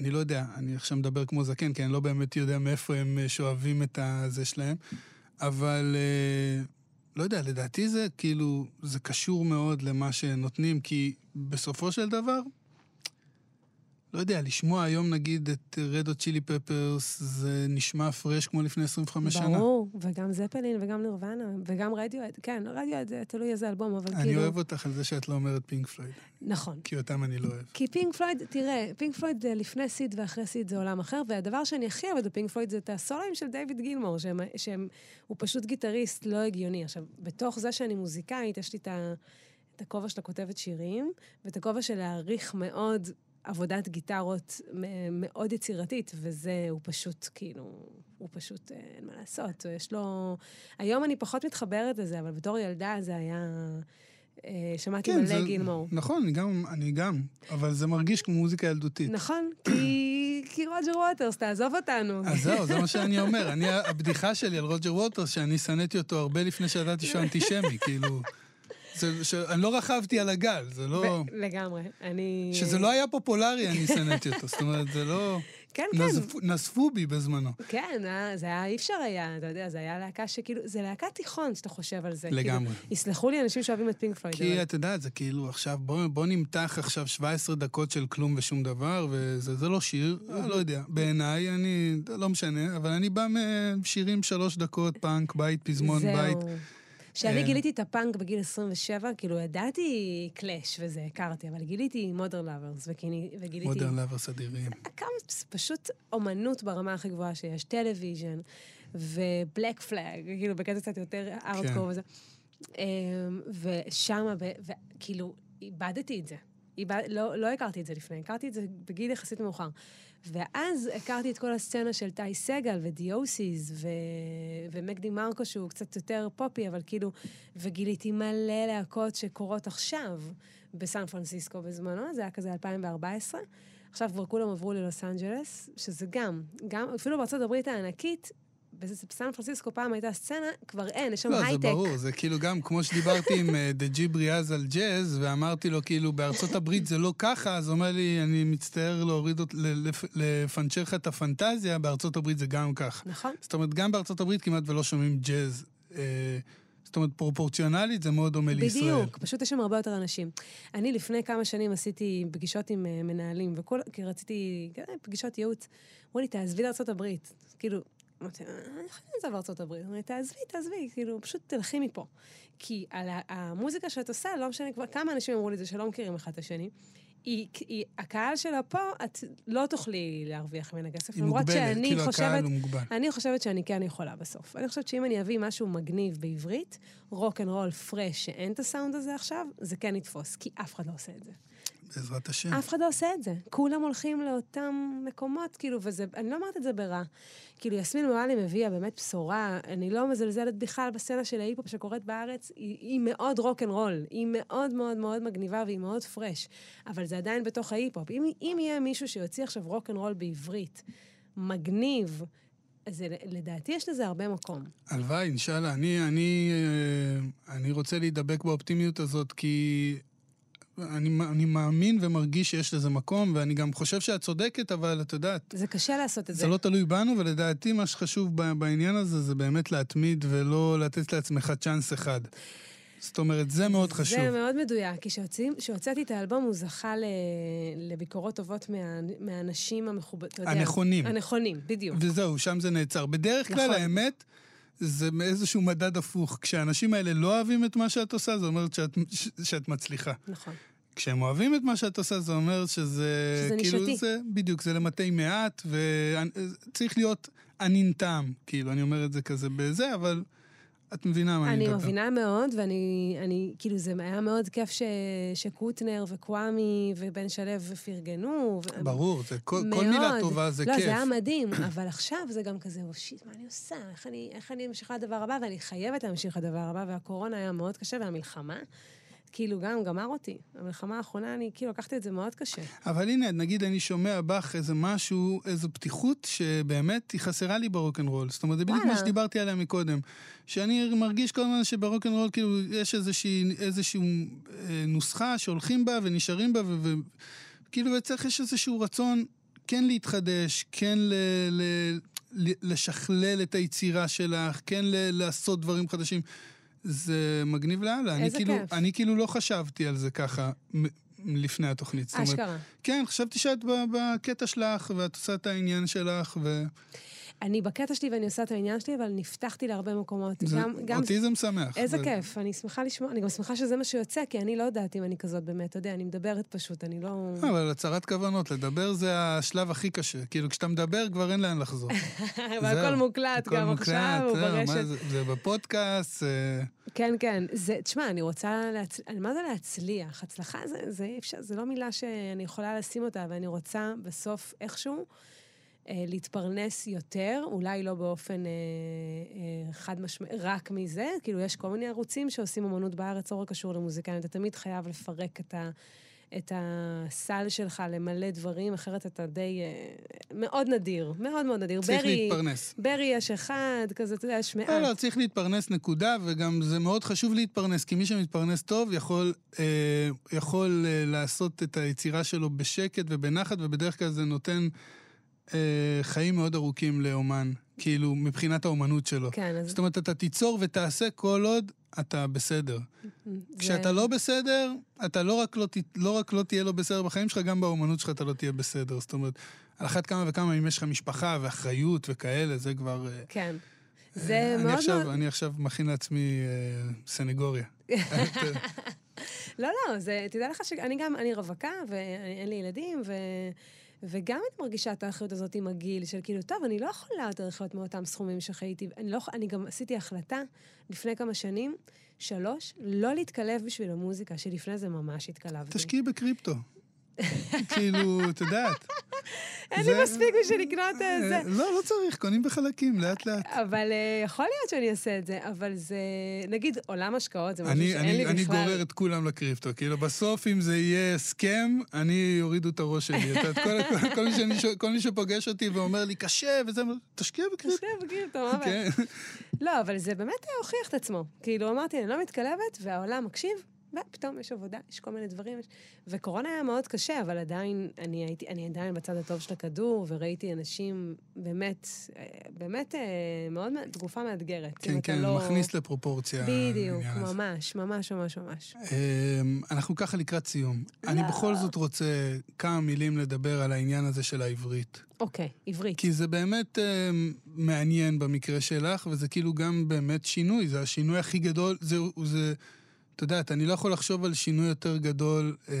אני לא יודע, אני עכשיו מדבר כמו זקן, כי אני לא באמת יודע מאיפה הם שואבים את הזה שלהם, אבל אה, לא יודע, לדעתי זה כאילו, זה קשור מאוד למה שנותנים, כי בסופו של דבר, לא יודע, לשמוע היום נגיד את רדו צ'ילי פפרס, זה נשמע פרש כמו לפני 25 ברור, שנה. ברור, וגם זפלין וגם Nirvana, וגם רדיואד, כן, רדיואד זה תלוי איזה אלבום, אבל אני כאילו... אני אוהב אותך על זה שאת לא אומרת Pink Floyd. נכון. כי אותם אני לא אוהב. כי Pink Floyd, תראה, Pink Floyd לפני סיד ואחרי סיד זה עולם אחר, והדבר שאני הכי אוהבת ב Pink Floyd זה את הסולואים של דיוויד גילמור, שהם, שהם, הוא פשוט גיטריסט לא הגיוני. עכשיו, בתוך זה שאני מוזיקאית, יש לי את ה... את הכובע של הכותבת שירים, ואת הכובע של להעריך מאוד עבודת גיטרות מאוד יצירתית, וזה, הוא פשוט, כאילו, הוא פשוט, אה, אין מה לעשות. יש לו... היום אני פחות מתחברת לזה, אבל בתור ילדה זה היה... אה, שמעתי כן, מלא גילמור. נכון, אני גם, אני גם, אבל זה מרגיש כמו מוזיקה ילדותית. נכון, כי, כי רוג'ר ווטרס, תעזוב אותנו. אז זהו, זה מה שאני אומר. אני, הבדיחה שלי על רוג'ר ווטרס, שאני שנאתי אותו הרבה לפני שידעתי שהוא אנטישמי, כאילו... אני לא רכבתי על הגל, זה לא... לגמרי, אני... שזה לא היה פופולרי, אני שנאתי אותו. זאת אומרת, זה לא... כן, כן. נזפו בי בזמנו. כן, אה, זה היה, אי אפשר היה, אתה יודע, זה היה להקה שכאילו, זה להקה תיכון, שאתה חושב על זה. לגמרי. כאילו, יסלחו לי אנשים שאוהבים את פינק פלויד. כי את יודעת, זה כאילו, עכשיו, בוא, בוא נמתח עכשיו 17 דקות של כלום ושום דבר, וזה לא שיר, לא יודע. בעיניי, אני, לא משנה, אבל אני בא משירים שלוש דקות, פאנק, בית, פזמון, בית. זהו. כשאני כן. גיליתי את הפאנק בגיל 27, כאילו ידעתי Clash וזה, הכרתי, אבל גיליתי Modern Lovers, וגיליתי... מודרן לאברס אדירים. כמה, פשוט אומנות ברמה הכי גבוהה שיש, Television ו Black Flag, כאילו בקטע קצת יותר ארטקור כן. וזה. אמ, ושמה, וכאילו, איבדתי את זה. לא, לא הכרתי את זה לפני, הכרתי את זה בגיל יחסית מאוחר. ואז הכרתי את כל הסצנה של Ty Segall ו Thee Oh Sees ו... ו Mac DeMarco, שהוא קצת יותר פופי, אבל כאילו, וגיליתי מלא להקות שקורות עכשיו בסן פרנסיסקו בזמנו, זה היה כזה 2014. עכשיו כבר כולם עברו ללוס אנג'לס, שזה גם, גם, אפילו בארצות הברית הענקית, בסן פרנסיסקו פעם הייתה סצנה, כבר אין, יש שם הייטק. לא, זה ברור, זה כאילו גם, כמו שדיברתי עם דה ג'יברי אז על ג'אז, ואמרתי לו, כאילו, בארצות הברית זה לא ככה, אז הוא אומר לי, אני מצטער להוריד, לפנצ'ר לך את הפנטזיה, בארצות הברית זה גם ככה. נכון. זאת אומרת, גם בארצות הברית כמעט ולא שומעים ג'אז. אה, זאת אומרת, פרופורציונלית זה מאוד דומה לישראל. בדיוק, פשוט יש שם הרבה יותר אנשים. אני לפני כמה שנים עשיתי פגישות עם uh, מנהלים, וכל, כי רציתי, פגישות ייעוץ. אמרו לי, תעזבי לארה"ב. כאילו, אמרתי, אני יכולה לעזוב לארצות הברית. אמרתי, תעזבי, תעזבי, כאילו, פשוט תלכי מפה. כי על המוזיקה שאת עושה, לא משנה כבר, כמה אנשים אמרו לי את זה שלא מכירים אחד את השני. היא, היא, הקהל שלה פה, את לא תוכלי להרוויח ממנה כסף. היא מוגבלת, כאילו חושבת, הקהל הוא מוגבל. אני חושבת שאני כן יכולה בסוף. אני חושבת שאם אני אביא משהו מגניב בעברית, rock and roll fresh, שאין את הסאונד הזה עכשיו, זה כן יתפוס, כי אף אחד לא עושה את זה. בעזרת השם. אף אחד לא עושה את זה. כולם הולכים לאותם מקומות, כאילו, וזה, אני לא אומרת את זה ברע. כאילו, יסמין מועלם הביאה באמת בשורה, אני לא מזלזלת בכלל בסצנה של ההיפ-הופ שקורית בארץ, היא, היא מאוד רול, היא מאוד מאוד מאוד מגניבה והיא מאוד fresh, אבל זה עדיין בתוך ההיפ-הופ. אם, אם יהיה מישהו שיוציא עכשיו רול בעברית, מגניב, אז לדעתי יש לזה הרבה מקום. הלוואי, אינשאללה. אני, אני, אה, אני רוצה להידבק באופטימיות הזאת, כי אני, אני מאמין ומרגיש שיש לזה מקום, ואני גם חושב שאת צודקת, אבל את יודעת... זה קשה לעשות את זה. זה לא תלוי בנו, ולדעתי מה שחשוב בעניין הזה זה באמת להתמיד ולא לתת לעצמך צ'אנס אחד. זאת אומרת, זה מאוד חשוב. זה מאוד מדויק, כי כשהוצאתי את האלבום, הוא זכה ל... לביקורות טובות מה... מהאנשים המכובדים. הנכונים. הנכונים, בדיוק. וזהו, שם זה נעצר. בדרך כלל, נכון. האמת... זה מאיזשהו מדד הפוך. כשהאנשים האלה לא אוהבים את מה שאת עושה, זה אומר שאת, שאת מצליחה. נכון. כשהם אוהבים את מה שאת עושה, זה אומר שזה... שזה כאילו נישתי. זה, בדיוק, זה למתי מעט, וצריך להיות ענין טעם. כאילו, אני אומר את זה כזה בזה, אבל את מבינה מה אני מדבר. אני מבינה מאוד, ואני, אני, כאילו, זה היה מאוד כיף ש, שקוטנר וקוואמי ובן שלו פרגנו. ברור, זה, כל, מאוד, כל מילה טובה זה לא, כיף. לא, זה היה מדהים, אבל עכשיו זה גם כזה, או שיט, מה אני עושה? איך אני, איך אני ממשיכה לדבר הבא? ואני חייבת להמשיך לדבר הבא, והקורונה היה מאוד קשה, והמלחמה. כאילו גם גמר אותי. המלחמה האחרונה, אני כאילו לקחתי את זה מאוד קשה. אבל הנה, נגיד אני שומע בך איזה משהו, איזו פתיחות שבאמת היא חסרה לי ברוקנרול. זאת אומרת, זה בדיוק מה שדיברתי עליה מקודם. שאני מרגיש כל הזמן שברוקנרול כאילו יש איזושהי, איזושהי אה, נוסחה שהולכים בה ונשארים בה, וכאילו וצריך יש איזשהו רצון כן להתחדש, כן ל... ל לשכלל את היצירה שלך, כן לעשות דברים חדשים. זה מגניב לאללה. איזה כאילו, כיף. אני כאילו לא חשבתי על זה ככה לפני התוכנית. אשכרה. כן, חשבתי שאת בקטע שלך, ואת עושה את העניין שלך, ו... אני בקטע שלי ואני עושה את העניין שלי, אבל נפתחתי להרבה מקומות. זה, גם, גם... אותי זה משמח. איזה זה... כיף, אני שמחה לשמוע, אני גם שמחה שזה מה שיוצא, כי אני לא יודעת אם אני כזאת באמת, אתה יודע, אני מדברת פשוט, אני לא... אה, אבל הצהרת כוונות, לדבר זה השלב הכי קשה. כאילו, כשאתה מדבר כבר אין לאן לחזור. <laughs> והכל מוקלט גם עכשיו, הוא ברשת. זה, זה בפודקאסט. כן, כן. זה, תשמע, אני רוצה, להצ... מה זה להצליח? הצלחה זה, זה, זה, זה לא מילה שאני יכולה לשים אותה, ואני רוצה בסוף איכשהו... אה, להתפרנס יותר, אולי לא באופן אה, אה, חד משמעי, רק מזה, כאילו יש כל מיני ערוצים שעושים אמנות בארץ, לא רק קשור למוזיקאים, אתה תמיד חייב לפרק את ה... את הסל שלך למלא דברים, אחרת אתה די... אה, מאוד נדיר, מאוד מאוד נדיר. צריך ברי, להתפרנס. ברי יש אחד, כזה, אתה יודע, יש מעט. לא, לא, צריך להתפרנס, נקודה, וגם זה מאוד חשוב להתפרנס, כי מי שמתפרנס טוב יכול, אה, יכול אה, לעשות את היצירה שלו בשקט ובנחת, ובדרך כלל זה נותן... אה, חיים מאוד ארוכים לאומן, כאילו, מבחינת האומנות שלו. כן, אז... זאת אומרת, אתה תיצור ותעשה כל עוד אתה בסדר. זה... כשאתה לא בסדר, אתה לא רק לא, לא רק לא תהיה לא בסדר בחיים שלך, גם באומנות שלך אתה לא תהיה בסדר. זאת אומרת, על אחת כמה וכמה, אם יש לך משפחה ואחריות וכאלה, זה כבר... אה, כן. זה אה, אני מאוד עכשיו, מאוד... אני עכשיו מכין לעצמי אה, סנגוריה. <laughs> לא, לא, זה, תדע לך שאני גם, אני רווקה, ואין לי ילדים, ו... וגם אני מרגישה את האחריות הזאת עם הגיל, של כאילו, טוב, אני לא יכולה יותר לחיות מאותם סכומים שחייתי. אני, לא, אני גם עשיתי החלטה לפני כמה שנים, שלוש, לא להתקלב בשביל המוזיקה, שלפני זה ממש התקלבתי. תשקיעי בקריפטו. כאילו, את יודעת. אין לי מספיק בשביל לקנות את אה, זה. לא, לא צריך, קונים בחלקים, לאט-לאט. אבל אה, יכול להיות שאני אעשה את זה, אבל זה... נגיד, עולם השקעות זה משהו שאין לי בכלל... אני גורר את כולם לקריפטו. כאילו, בסוף, אם זה יהיה הסכם, אני יורידו את הראש שלי. כל מי שפוגש אותי ואומר לי, קשה, וזה, תשקיע בקריפטו. תשקיע בקריפטו, מה הבעיה? כן. לא, אבל זה באמת הוכיח את עצמו. כאילו, אמרתי, אני לא מתקלבת, והעולם מקשיב, ופתאום יש עבודה, יש כל מיני דברים. יש... וקורונה היה מאוד קשה, אבל עדיין, אני הייתי, אני עדיין בצד הטוב של הכדור, וראיתי אנשים באמת, באמת אה, מאוד, תגופה מאתגרת. כן, כן, לא... מכניס לפרופורציה. בדיוק, ממש, ממש, ממש, ממש. אמ, אנחנו ככה לקראת סיום. לא. אני בכל זאת רוצה כמה מילים לדבר על העניין הזה של העברית. אוקיי, עברית. כי זה באמת אה, מעניין במקרה שלך, וזה כאילו גם באמת שינוי, זה השינוי הכי גדול, זה... זה את יודעת, אני לא יכול לחשוב על שינוי יותר גדול אה,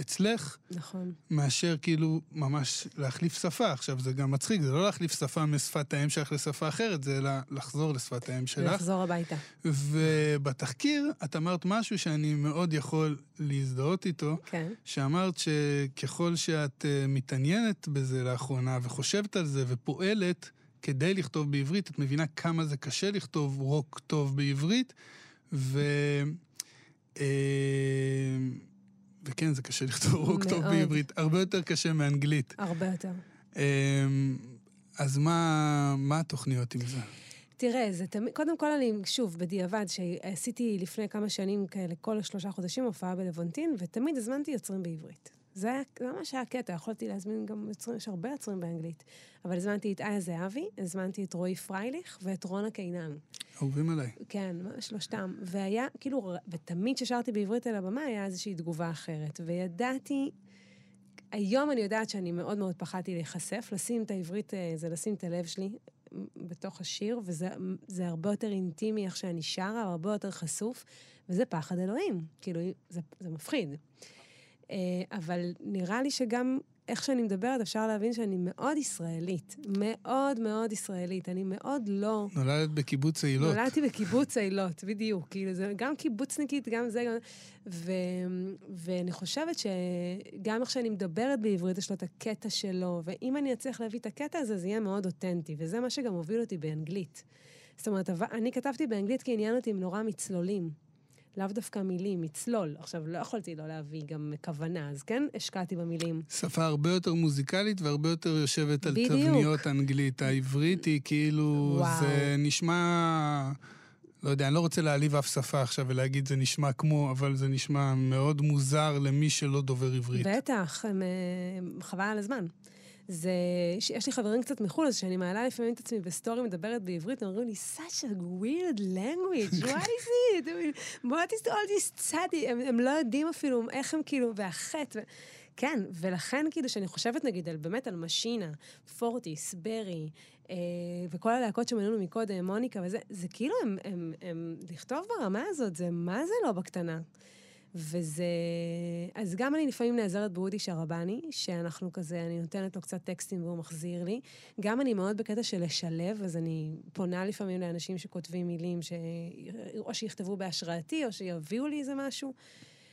אצלך, נכון. מאשר כאילו ממש להחליף שפה. עכשיו, זה גם מצחיק, זה לא להחליף שפה משפת האם שלך לשפה אחרת, זה אלא לחזור לשפת האם שלך. לחזור הביתה. ובתחקיר את אמרת משהו שאני מאוד יכול להזדהות איתו, כן. שאמרת שככל שאת אה, מתעניינת בזה לאחרונה וחושבת על זה ופועלת כדי לכתוב בעברית, את מבינה כמה זה קשה לכתוב רוק טוב בעברית. ו... אה, וכן, זה קשה לכתוב רוק טוב בעברית. הרבה יותר קשה מאנגלית. הרבה יותר. אה, אז מה, מה התוכניות עם זה? תראה, זה תמיד, קודם כל אני, שוב, בדיעבד, שעשיתי לפני כמה שנים כאלה, כל שלושה חודשים הופעה בלוונטין, ותמיד הזמנתי יוצרים בעברית. זה היה, זה ממש היה קטע, יכולתי להזמין גם יוצרים, יש הרבה יוצרים באנגלית. אבל הזמנתי את איה זהבי, הזמנתי את רועי פרייליך ואת רונה קינן. אהובים עליי. כן, שלושתם. והיה, כאילו, ותמיד כששרתי בעברית על הבמה, היה איזושהי תגובה אחרת. וידעתי, היום אני יודעת שאני מאוד מאוד פחדתי להיחשף, לשים את העברית, אה, זה לשים את הלב שלי בתוך השיר, וזה הרבה יותר אינטימי איך שאני שרה, הרבה יותר חשוף, וזה פחד אלוהים. כאילו, זה, זה מפחיד. אה, אבל נראה לי שגם איך שאני מדברת, אפשר להבין שאני מאוד ישראלית. מאוד מאוד ישראלית. אני מאוד לא... נולדת בקיבוץ אילות. נולדתי בקיבוץ אילות, בדיוק. כאילו, זה גם קיבוצניקית, גם זה... ו... ואני חושבת שגם איך שאני מדברת בעברית, יש לו את הקטע שלו, ואם אני אצליח להביא את הקטע הזה, זה יהיה מאוד אותנטי, וזה מה שגם הוביל אותי באנגלית. זאת אומרת, אני כתבתי באנגלית כי עניין אותי נורא מצלולים. לאו דווקא מילים, מצלול. עכשיו, לא יכולתי לא להביא גם כוונה, אז כן, השקעתי במילים. שפה הרבה יותר מוזיקלית והרבה יותר יושבת על בדיוק. תבניות אנגלית. העברית היא כאילו, וואו. זה נשמע... לא יודע, אני לא רוצה להעליב אף שפה עכשיו ולהגיד זה נשמע כמו, אבל זה נשמע מאוד מוזר למי שלא דובר עברית. בטח, אה, חבל על הזמן. זה, יש לי חברים קצת מחו"ל, אז כשאני מעלה לפעמים את עצמי בסטורי מדברת בעברית, הם אומרים לי, such a weird language, what is it? what is all this צדי? הם, הם לא יודעים אפילו איך הם כאילו, והחטא. ו... כן, ולכן כאילו שאני חושבת נגיד על, באמת על משינה, פורטיס, ברי, אה, וכל הלהקות שמנינו מקודם, מוניקה וזה, זה כאילו הם, הם, הם, הם, לכתוב ברמה הזאת, זה מה זה לא בקטנה. וזה... אז גם אני לפעמים נעזרת באודי שרבני, שאנחנו כזה, אני נותנת לו קצת טקסטים והוא מחזיר לי. גם אני מאוד בקטע של לשלב, אז אני פונה לפעמים לאנשים שכותבים מילים, ש... או שיכתבו בהשראתי, או שיביאו לי איזה משהו.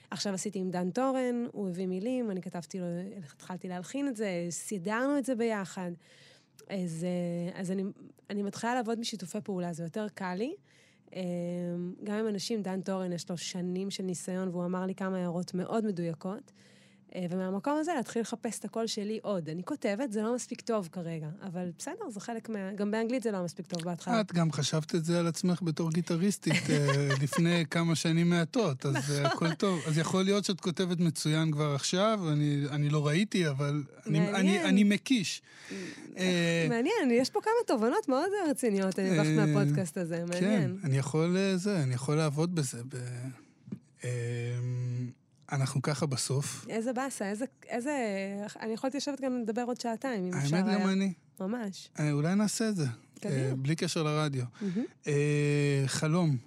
עכשיו עשיתי עם דן טורן, הוא הביא מילים, אני כתבתי לו, התחלתי להלחין את זה, סידרנו את זה ביחד. אז, אז אני, אני מתחילה לעבוד בשיתופי פעולה, זה יותר קל לי. אמ, גם עם אנשים, דן טורן יש לו שנים של ניסיון, והוא אמר לי כמה הערות מאוד מדויקות. אה, ומהמקום הזה להתחיל לחפש את הקול שלי עוד. אני כותבת, זה לא מספיק טוב כרגע, אבל בסדר, זה חלק מה... גם באנגלית זה לא מספיק טוב בהתחלה. את גם חשבת את זה על עצמך בתור גיטריסטית אה, <laughs> לפני כמה שנים מעטות, אז נכון. הכל טוב. אז יכול להיות שאת כותבת מצוין כבר עכשיו, אני, אני לא ראיתי, אבל אני, אני, אני מקיש. אה, מעניין, יש פה כמה תובנות מאוד רציניות, אני הולכת מהפודקאסט הזה, מעניין. כן, אני יכול, זה, אני יכול לעבוד בזה. אנחנו ככה בסוף. איזה באסה, איזה, איזה... אני יכולתי לשבת גם לדבר עוד שעתיים, אם אפשר היה. האמת, גם אני. ממש. אה, אולי נעשה את זה. קדימה. אה, בלי קשר לרדיו. אה, חלום.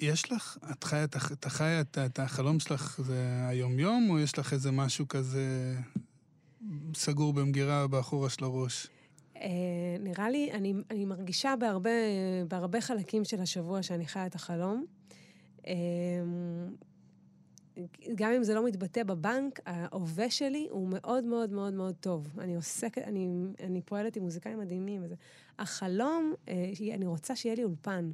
יש לך, את חיה, את חיה את, את החלום שלך זה היום-יום, או יש לך איזה משהו כזה סגור במגירה באחורה של הראש? אה, נראה לי, אני, אני מרגישה בהרבה, בהרבה חלקים של השבוע שאני חיה את החלום. אה, גם אם זה לא מתבטא בבנק, ההווה שלי הוא מאוד מאוד מאוד מאוד טוב. אני עוסקת, אני, אני פועלת עם מוזיקאים מדהימים וזה. החלום, אה, אני רוצה שיהיה לי אולפן.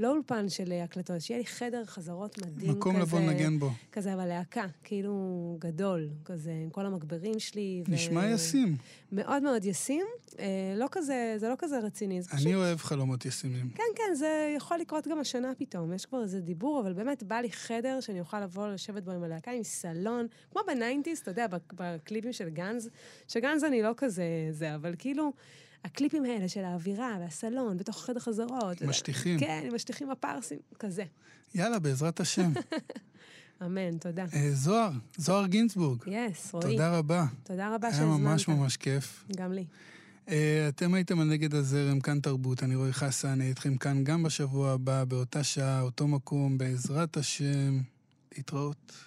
לא אולפן של הקלטות, שיהיה לי חדר חזרות מדהים מקום כזה. מקום לבוא לנגן בו. כזה, אבל להקה, כאילו גדול, כזה, עם כל המגברים שלי. נשמע ו... ישים. מאוד מאוד ישים. אה, לא כזה, זה לא כזה רציני, זה פשוט... אני אוהב חלומות ישימים. כן, כן, זה יכול לקרות גם השנה פתאום. יש כבר איזה דיבור, אבל באמת בא לי חדר שאני אוכל לבוא לשבת בו עם הלהקה, עם סלון, כמו בניינטיז, אתה יודע, בקליפים של גאנז, שגאנז אני לא כזה זה, אבל כאילו... הקליפים האלה של האווירה והסלון, בתוך חדר חזרות. משטיחים. כן, עם משטיחים הפרסים, כזה. יאללה, בעזרת השם. <laughs> אמן, תודה. Uh, זוהר, זוהר גינצבורג. יס, yes, רועי. תודה רבה. תודה רבה שהזמנת. היה ממש ממש כיף. גם לי. Uh, אתם הייתם על נגד הזרם, כאן תרבות, אני רועי חסן, אני איתכם כאן גם בשבוע הבא, באותה שעה, אותו מקום, בעזרת השם. להתראות.